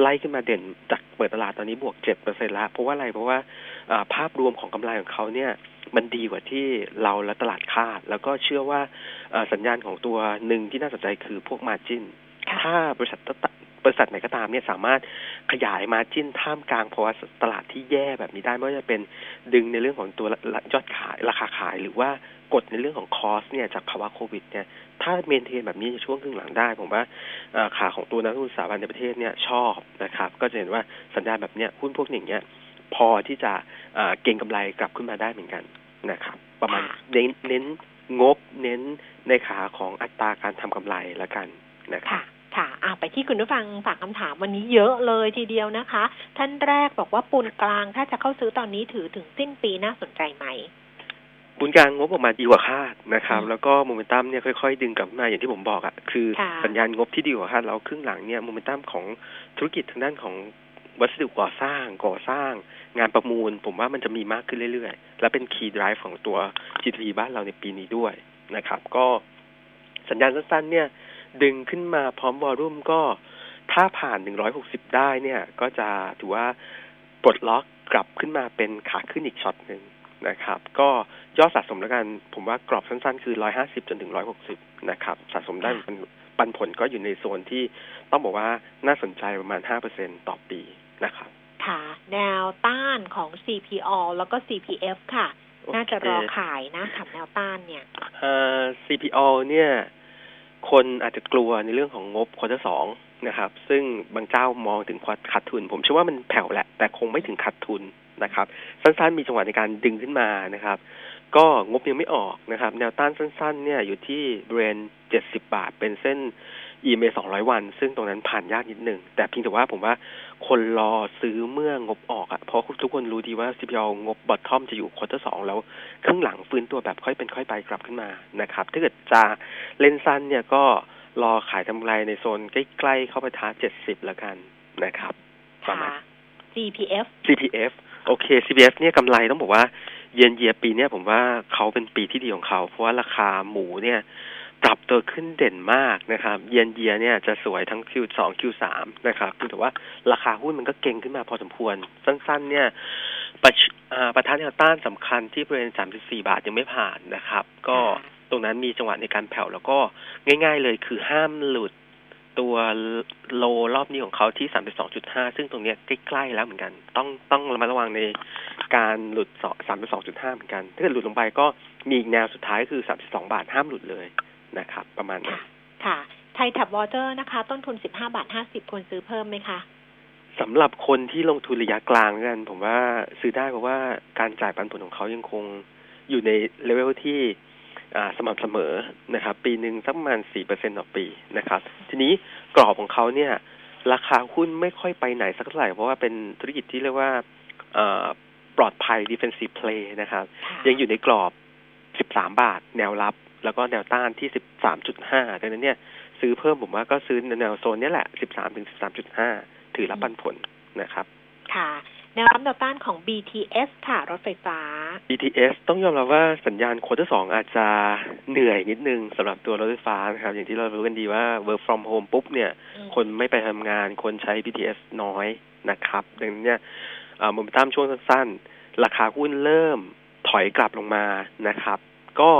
ไล่ขึ้นมาเด่นจากเปิดตลาดตอนนี้บวกเจ็ดเปอร์เซ็นต์ละเพราะว่าอะไรเพราะว่าอ่าภาพรวมของกำไรของเขาเนี่ยมันดีกว่าที่เราและตลาดคาด แล้วก็เชื่อว่าอ่าสัญญาณของตัวหนึ่งที่น่าสนใจคือพวกมาจินค่ะถ้าบริษัทตะ บริษัทไหนก็ตามเนี่ยสามารถขยายมาจิ้นท่ามกลางภาวะตลาดที่แย่แบบนี้ได้ไม่ว่าจะเป็นดึงในเรื่องของตัวยอดขายราคาขายหรือว่ากดในเรื่องของคอสเนี่ยจากภาวะโควิดเนี่ยถ้าเมนเทนแบบนี้ในช่วงครึ่งหลังได้ ผมว่าขาของตัวนักลงทุนสถาบันในประเทศเนี่ยชอบนะครับ ก็จะเห็นว่าสัญญาณแบบเนี้ยหุ้นพวกอย่งเงี้ยพอที่จะเก่งกำไรกลับขึ้นมาได้เหมือนกันนะครับ ประมาณเน้นเน้นงบเน้นในขาของอัตราการทำกำไรละกันนะครับ ค่ะค่ะอะไปที่คุณผู้ฟังฝากคำถามวันนี้เยอะเลยทีเดียวนะคะ ท่านแรกบอกว่าปูนกลางถ้าจะเข้าซื้อตอนนี้ถือถึงสิ้นปีน่าสนใจไหมบุญการงบออกมาดีกว่าคาดนะครับอืมแล้วก็โมเมนตัมเนี่ยค่อยๆ ดึงกลับมาอย่างที่ผมบอกอะ่ะคือค่ะสัญญาณงบที่ดีกว่าคาดแล้วครึ่งหลังเนี่ยโมเมนตัมของธุรกิจทางด้านของวัสดุก่อสร้างก่อสร้าง งานประมูล ผมว่ามันจะมีมากขึ้นเรื่อยๆ และเป็นคีย์ drive ของตัว GDP บ้านเราในปีนี้ด้วยนะครับ ก็สัญญาณสั้นๆเนี่ย ดึงขึ้นมาพร้อมวอลลุ่มก็ถ้าผ่าน 160 ได้เนี่ย ก็จะถือว่าปลดล็อกกลับขึ้นมาเป็นขาขึ้นอีกช็อตหนึ่งนะครับ ก็ยอดสะสมแล้วกัน ผมว่ากรอบสั้นๆ คือ 150 จนถึง 160 นะครับ สะสมได้มันปันผลก็อยู่ในโซนที่ต้องบอกว่าน่าสนใจประมาณ 5%ต่อปีนะครับ ค่ะ แนวต้านของ CPO แล้วก็ CPF ค่ะ น่าจะรอขายนะขับแนวต้านเนี่ย เอ่อ CPO เนี่ย คนอาจจะกลัวในเรื่องของงบควอเตอร์สองนะครับ ซึ่งบางเจ้ามองถึงขาดทุน ผมเชื่อว่ามันแผ่วแหละ แต่คงไม่ถึงขาดทุนนะครับ สั้นๆ มีจังหวะในการดึงขึ้นมานะครับ ก็งบยังไม่ออกนะครับ แนวต้านสั้น ๆ เนี่ยอยู่ที่บริเวณเจ็ดสิบบาท เป็นเส้น EMA 200 วัน ซึ่งตรงนั้นผ่านยากนิดหนึ่ง แต่เพียงแต่ว่าผมว่า คนรอซื้อเมื่องบออกอะเพราะทุกคนรู้ดีว่า CPO งบบอททอมจะอยู่ quarter สองแล้วครึ่งหลังฟื้นตัวแบบค่อยเป็นค่อยไปกลับขึ้นมานะครับ ถ้าเกิดจะเล่นสั้นเนี่ยก็รอขายทำกำไรในโซนใกล้ๆเข้าไปแถว 70แล้วกันนะครับประมาณค่ะ GPF CPF โอเค CPF เนี่ยกำไรต้องบอกว่าเยียนเยียปีเนี่ยผมว่าเขาเป็นปีที่ดีของเขา เพราะว่าราคาหมูเนี่ย ปรับตัวขึ้นเด่นมากนะครับ เยนเยียเนี่ยจะสวยทั้ง Q2 Q3 นะครับแต่ว่าราคาหุ้นมันก็เก่งขึ้นมาพอสมควร สั้นๆ เนี่ยประประธานแนวต้านสำคัญที่บริเวณ 34 บาทยังไม่ผ่านนะครับ ก็ตรงนั้นมีจังหวะในการแผ่วแล้วก็ง่าย ๆ เลยคือห้ามหลุดตัวโลรอบนี้ของเขาที่ 32.5 ซึ่งตรงเนี้ยใกล้ๆแล้วเหมือนกัน ต้องต้องระมัดระวังในการหลุด 32.5 เหมือนกัน ถ้าเกิดหลุดลงไปก็มีอีกแนวสุดท้ายคือ 32 บาทห้ามหลุดเลย นะครับ ประมาณนั้นค่ะค่ะ Thai Tap Water นะคะ ต้นทุน15บาท50ควรซื้อเพิ่มไหมคะสำหรับคนที่ลงทุนระยะกลางกันผมว่าซื้อได้เพราะว่าการจ่ายปันผลของเขายังคงอยู่ในเลเวลที่อ่าสม่ำเสมอนะครับ ปีหนึ่งสักประมาณสี่เปอร์เซ็นต่อปีนะครับ ทีนี้กรอบของเขาเนี่ย ราคาหุ้นไม่ค่อยไปไหนสักเท่าไหร่ เพราะว่าเป็นธุรกิจที่เรียกว่าเอ่อปลอดภัย defensive play นะครับค่ะยังอยู่ในกรอบ13บาทแนวรับ แล้วก็แนวต้านที่ 13.5ดังนั้นเนี่ย ซื้อเพิ่มผมว่าก็ซื้อในแนวโซนเนี้ยแหละ 13ถึง13.5 ถือรับปันผลนะครับ ค่ะ แนวรับแนวต้านของ BTS ค่ะ รถไฟฟ้า BTS ต้องยอมรับว่าสัญญาณโควอเตอร์สองอาจจะเหนื่อยนิดนึงสำหรับตัวรถไฟฟ้านะครับ อย่างที่เรารู้กันดีว่า work from home ปุ๊บเนี่ยอืมคนไม่ไปทำงาน คนใช้ BTS น้อยนะครับ ดังนั้นเนี่ยโมเมนตัมช่วงสั้นๆ ราคาหุ้นเริ่มถอยกลับลงมานะครับ ก็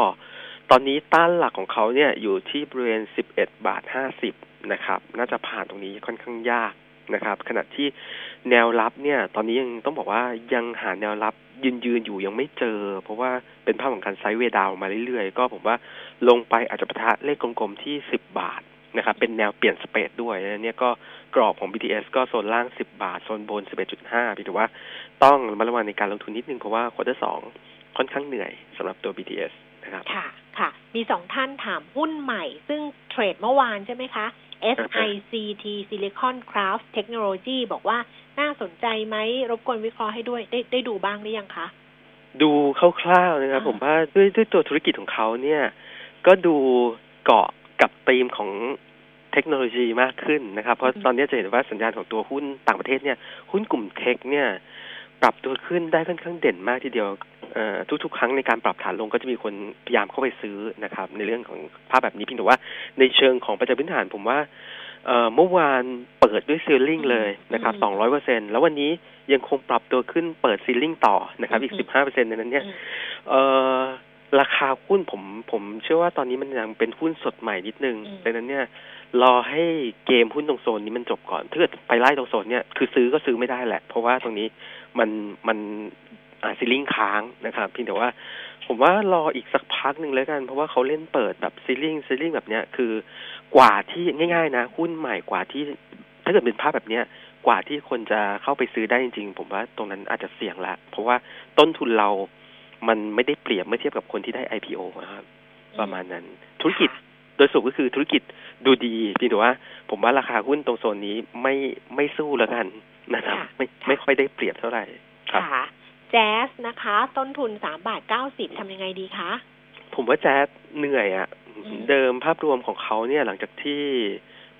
ตอนนี้ต้านหลักของเขาเนี่ยอยู่ที่บริเวณ 11 บาท 50 นะครับ น่าจะผ่านตรงนี้ค่อนข้างยากนะครับ ขณะที่แนวรับเนี่ย ตอนนี้ยังต้องบอกว่ายังหาแนวรับยืนยืนอยู่ยังไม่เจอ เพราะว่าเป็นภาพของการไซด์เวดาวมาเรื่อยๆ ก็ผมว่าลงไปอาจจะปะทะเลขกลมๆที่ 10 บาทนะครับ เป็นแนวเปลี่ยนสเปดด้วยนะเนี่ยก็กรอบของ BTS ก็โซนล่าง 10 บาท โซนบน 11.5พี่ถือว่าต้องระมัดระวังในการลงทุนนิดนึงเพราะว่าควอเตอร์สองค่อนข้างเหนื่อยสำหรับตัว BTS นะครับค่ะค่ะ มีสองท่านถามหุ้นใหม่ ซึ่งเทรดเมื่อวานใช่ไหมคะ SICT Silicon Craft Technology บอกว่าน่าสนใจไหมรบกวนวิเคราะห์ให้ด้วย ได้ได้ดูบ้างหรือยังคะ ดูคร่าวๆนะครับอ่าผมว่าด้วยด้วยตัวธุรกิจของเขาเนี่ย ก็ดูเกาะกับธีมของเทคโนโลยีมากขึ้นนะครับ เพราะตอนนี้จะเห็นว่าสัญญาณของตัวหุ้นต่างประเทศเนี่ย หุ้นกลุ่มเทคเนี่ย ปรับตัวขึ้นได้ค่อนข้างเด่นมากทีเดียวเอ่อทุกๆ ครั้งในการปรับฐานลงก็จะมีคนพยายามเข้าไปซื้อนะครับ ในเรื่องของภาพแบบนี้เพียงแต่ว่าในเชิงของปัจจัยพื้นฐานผมว่าเอ่อเมื่อวานเปิดด้วยซีลลิงเลยนะครับอืมสองร้อยเปอร์เซ็นแล้ววันนี้ยังคงปรับตัวขึ้นเปิดซีลลิงต่อนะครับ อีกอืมสิบห้าเปอร์เซ็นในนั้นเนี่ยอืมเอ่อราคาหุ้นผมผมเชื่อว่าตอนนี้มันยังเป็นหุ้นสดใหม่นิดนึงอืมดังนั้นเนี่ยรอให้เกมหุ้นตรงโซนนี้มันจบก่อน ถ้าเกิดไปไล่ตรงโซนเนี่ยคือซื้อก็ซื้อไม่ได้แหละ เพราะว่าตรงนี้ มันมันอ่าซีลิงค้างนะครับเพียงแต่ว่าผมว่ารออีกสักพักหนึ่งแล้วกัน เพราะว่าเขาเล่นเปิดแบบซีลิงซีลิงแบบเนี้ยคือกว่าที่ง่าย ๆ นะหุ้นใหม่กว่าที่ถ้าเกิดเป็นภาพแบบเนี้ยกว่าที่คนจะเข้าไปซื้อได้จริงๆ ผมว่าตรงนั้นอาจจะเสี่ยงละเพราะว่าต้นทุนเรามันไม่ได้เปรียบเมื่อเทียบกับคนที่ได้ IPO นะครับประมาณนั้น ธุรกิจโดยสรุปก็คือธุรกิจดูดีเพียงแต่ว่า ผมว่าราคาหุ้นตรงโซนนี้ไม่ไม่สู้แล้วกัน นะครับค่ะไม่ไม่ค่อยได้เปรียบเท่าไหร่ครับค่ะแจ๊สนะคะ ต้นทุนสามบาทเก้าสิบทำยังไงดีคะ ผมว่าแจ๊สเหนื่อยอะ่ะอืมเดิมภาพรวมของเขาเนี่ยหลังจากที่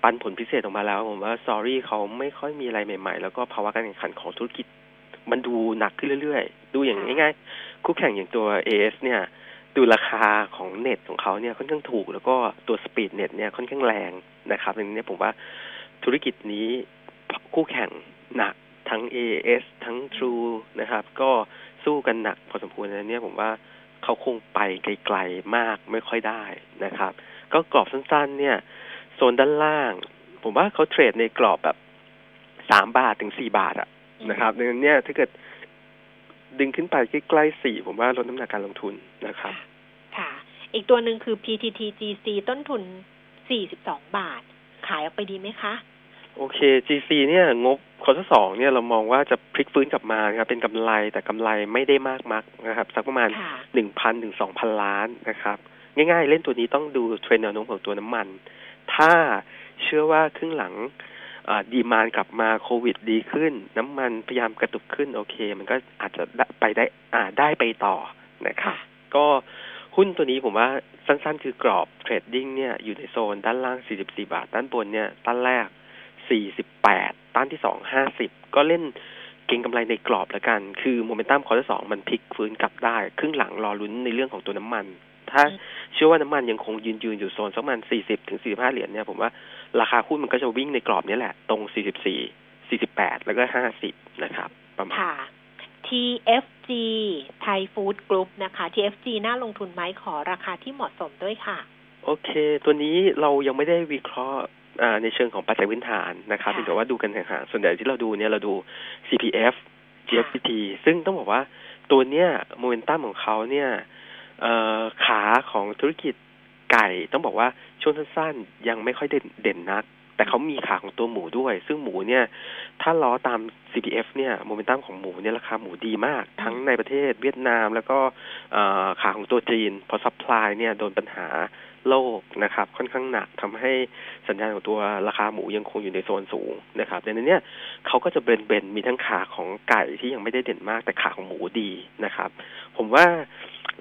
ปันผลพิเศษออกมาแล้ว ผมว่าซอรี่เขาไม่ค่อยมีอะไรใหม่ๆ แล้วก็ภาวะการแข่งขันของธุรกิจ มันดูหนักขึ้นเรื่อยๆ ดูอย่างง่ายๆ คู่แข่งอย่างตัว AS เนี่ย ดูราคาของเน็ตของเขาเนี่ยค่อนข้างถูก แล้วก็ตัวสปีดเน็ตเนี่ยค่อนข้างแรงนะครับดังนี้ผมว่าธุรกิจนี้คู่แข่ง หนักทั้ง AS ทั้ง True นะครับ ก็สู้กันหนักพอสมควรนะเนี่ยผมว่าเขาคงไปไกลๆมากไม่ค่อยได้นะครับ ก็กรอบสั้นๆ เนี่ยโซนด้านล่าง ผมว่าเขาเทรดในกรอบแบบสามบาทถึงสี่บาทอะนะครับดังนั้นเนี่ยถ้าเกิดดึงขึ้นไปใกล้ๆสี่ผมว่าลดน้ำหนักการลงทุนนะครับ ค่ะ อีกตัวหนึ่งคือ PTTGC ต้นทุนสี่สิบสองบาท ขายออกไปดีไหมคะ โอเค GC เนี่ยงบ quarter สองเนี่ยเรามองว่าจะพลิกฟื้นกลับมานะครับเป็นกำไรแต่กำไรไม่ได้มากนักนะครับ สักประมาณค่ะหนึ่งพันถึงสองพันล้านนะครับ ง่ายๆ เล่นตัวนี้ต้องดูเทรนด์แนวโน้มของตัวน้ำมัน ถ้าเชื่อว่าครึ่งหลัง demand กลับมาโควิดดีขึ้น น้ำมันพยายามกระตุกขึ้นโอเค มันก็อาจจะได้ไปได้อ่าได้ไปต่อนะครับก็หุ้นตัวนี้ผมว่าสั้นๆ คือกรอบ trading เนี่ยอยู่ในโซนด้านล่าง 44 บาท ด้านบนเนี่ยด้านแรก 48ด้านที่ 2 50 ก็เล่นเก็งกำไรในกรอบแล้วกัน คือ momentum quarter สองมันพลิกฟื้นกลับได้ ครึ่งหลังรอลุ้นในเรื่องของตัวน้ำมัน ถ้าอืมเชื่อว่าน้ำมันยังคงยืนยืนอยู่โซนสักประมาณ 40 ถึง 45 เหรียญเนี่ย ผมว่าราคาหุ้นมันก็จะวิ่งในกรอบนี้แหละ ตรง 44 48 แล้วก็ 50 นะครับ ประมาณค่ะ TFG Thai Food Group นะคะ TFG น่าลงทุนไหมขอราคาที่เหมาะสมด้วยค่ะ โอเค ตัวนี้เรายังไม่ได้วิเคราะห์อ่า ในเชิงของปัจจัยพื้นฐานนะครับค่ะเพียงแต่ว่าดูกันห่างๆส่วนใหญ่ที่เราดูเนี่ยเราดู CPF GFPT ซึ่งต้องบอกว่าตัวเนี้ยโมเมนตัมของเขาเนี่ยเอ่อขาของธุรกิจไก่ต้องบอกว่าช่วงสั้นๆยังไม่ค่อยเด่นเด่นนัก แต่เขามีขาของตัวหมูด้วย ซึ่งหมูเนี่ย ถ้าล้อตาม CPF เนี่ยโมเมนตัมของหมูเนี่ยราคาหมูดีมาก ทั้งในประเทศเวียดนาม แล้วก็เอ่อขาของตัวจีน พอ supply เนี่ยโดนปัญหา โรคนะครับ ค่อนข้างหนักทำให้สัญญาณของตัวราคาหมูยังคงอยู่ในโซนสูงนะครับดังนั้นเนี่ยเขาก็จะ blend blend ๆมีทั้งขาของไก่ที่ยังไม่ได้เด่นมากแต่ขาของหมูดีนะครับ ผมว่า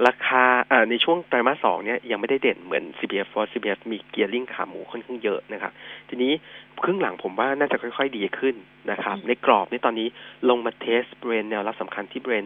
ราคาอ่าในช่วงไตรมาสสองเนี่ยยังไม่ได้เด่นเหมือน CPF เพราะ CPF มี gearing ขาหมูค่อนข้างเยอะนะครับ ทีนี้ครึ่งหลังผมว่าน่าจะค่อย ๆ ดีขึ้นนะครับ ในกรอบในตอนนี้ลงมา test บริเวณแนวรับสำคัญที่บริเวณ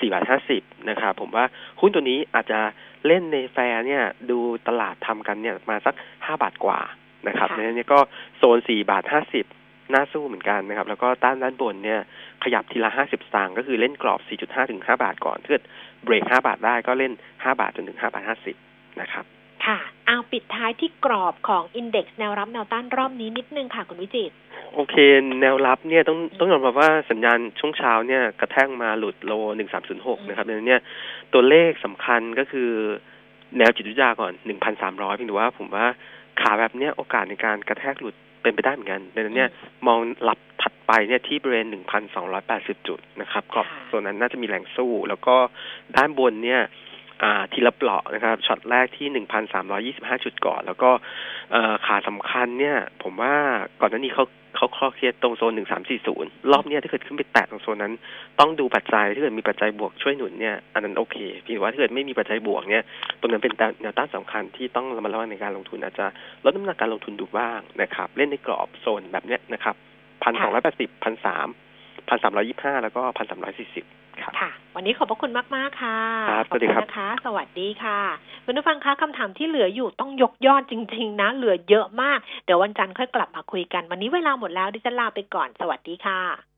4บาท50นะครับผมว่าหุ้นตัวนี้อาจจะเล่นในแฟร์เนี่ยดูตลาดทำกันเนี่ยมาสัก5บาทกว่านะครับค่ะในนี้ก็โซน4บาท50น่าสู้เหมือนกันนะครับ แล้วก็ต้านด้านบนเนี่ยขยับทีละ50สตางค์ก็คือเล่นกรอบ4.5ถึง5บาทก่อนถ้าเกิดเบรก5บาทได้ก็เล่น5บาทจนถึง5บาท50นะครับ ค่ะ เอาปิดท้ายที่กรอบของ index แนวรับแนวต้านรอบนี้นิดนึงค่ะคุณวิจิตรโอเค แนวรับเนี่ยต้องต้องยอมรับว่าสัญญาณช่วงเช้าเนี่ยกระแทกมาหลุดโล1306นะครับดังนั้นเนี่ยตัวเลขสำคัญก็คือแนวจิตวิทยาก่อน1,300เพียงแต่ว่าผมว่าขาแบบเนี้ยโอกาสในการกระแทกหลุดเป็นไปได้เหมือนกันดังนั้นเนี่ยมองรับถัดไปเนี่ยที่บริเวณ 1,280 จุดนะครับกรอบค่ะส่วนนั้นน่าจะมีแรงสู้ แล้วก็ด้านบนเนี่ยอ่า ทีละเปลาะนะครับช็อตแรกที่ 1,325 จุดก่อน แล้วก็อ่อขาสำคัญเนี่ย ผมว่าก่อนหน้านี้เขาเขาคลอเคลียร์ตรงโซน 1340 รอบเนี้ยถ้าเกิดขึ้นไปแตะตรงโซนนั้น ต้องดูปัจจัยถ้าเกิดมีปัจจัยบวกช่วยหนุนเนี่ยอันนั้นโอเคเพียงว่าถ้าเกิดไม่มีปัจจัยบวกเนี่ยตรงนั้นเป็นแนวต้านสำคัญที่ต้องระมัดระวังในการลงทุนอาจจะลดน้ำหนักการลงทุนดูบ้างนะครับ เล่นในกรอบโซนแบบเนี้ยนะครับพันสองร้อยแปดสิบพันสาม พันสามร้อยี่ห้าแล้วก็พันสามร้อยสี่สิบครับค่ะ วันนี้ขอบพระคุณมากๆค่ะครับขอบสวัสดีคุณครับนะคะ สวัสดีค่ะคุณผู้ฟังคะคำถามที่เหลืออยู่ต้องยกยอดจริง ๆ นะ เหลือเยอะมาก เดี๋ยววันจันทร์ค่อยกลับมาคุยกัน วันนี้เวลาหมดแล้วดิฉันลาไปก่อน สวัสดีค่ะ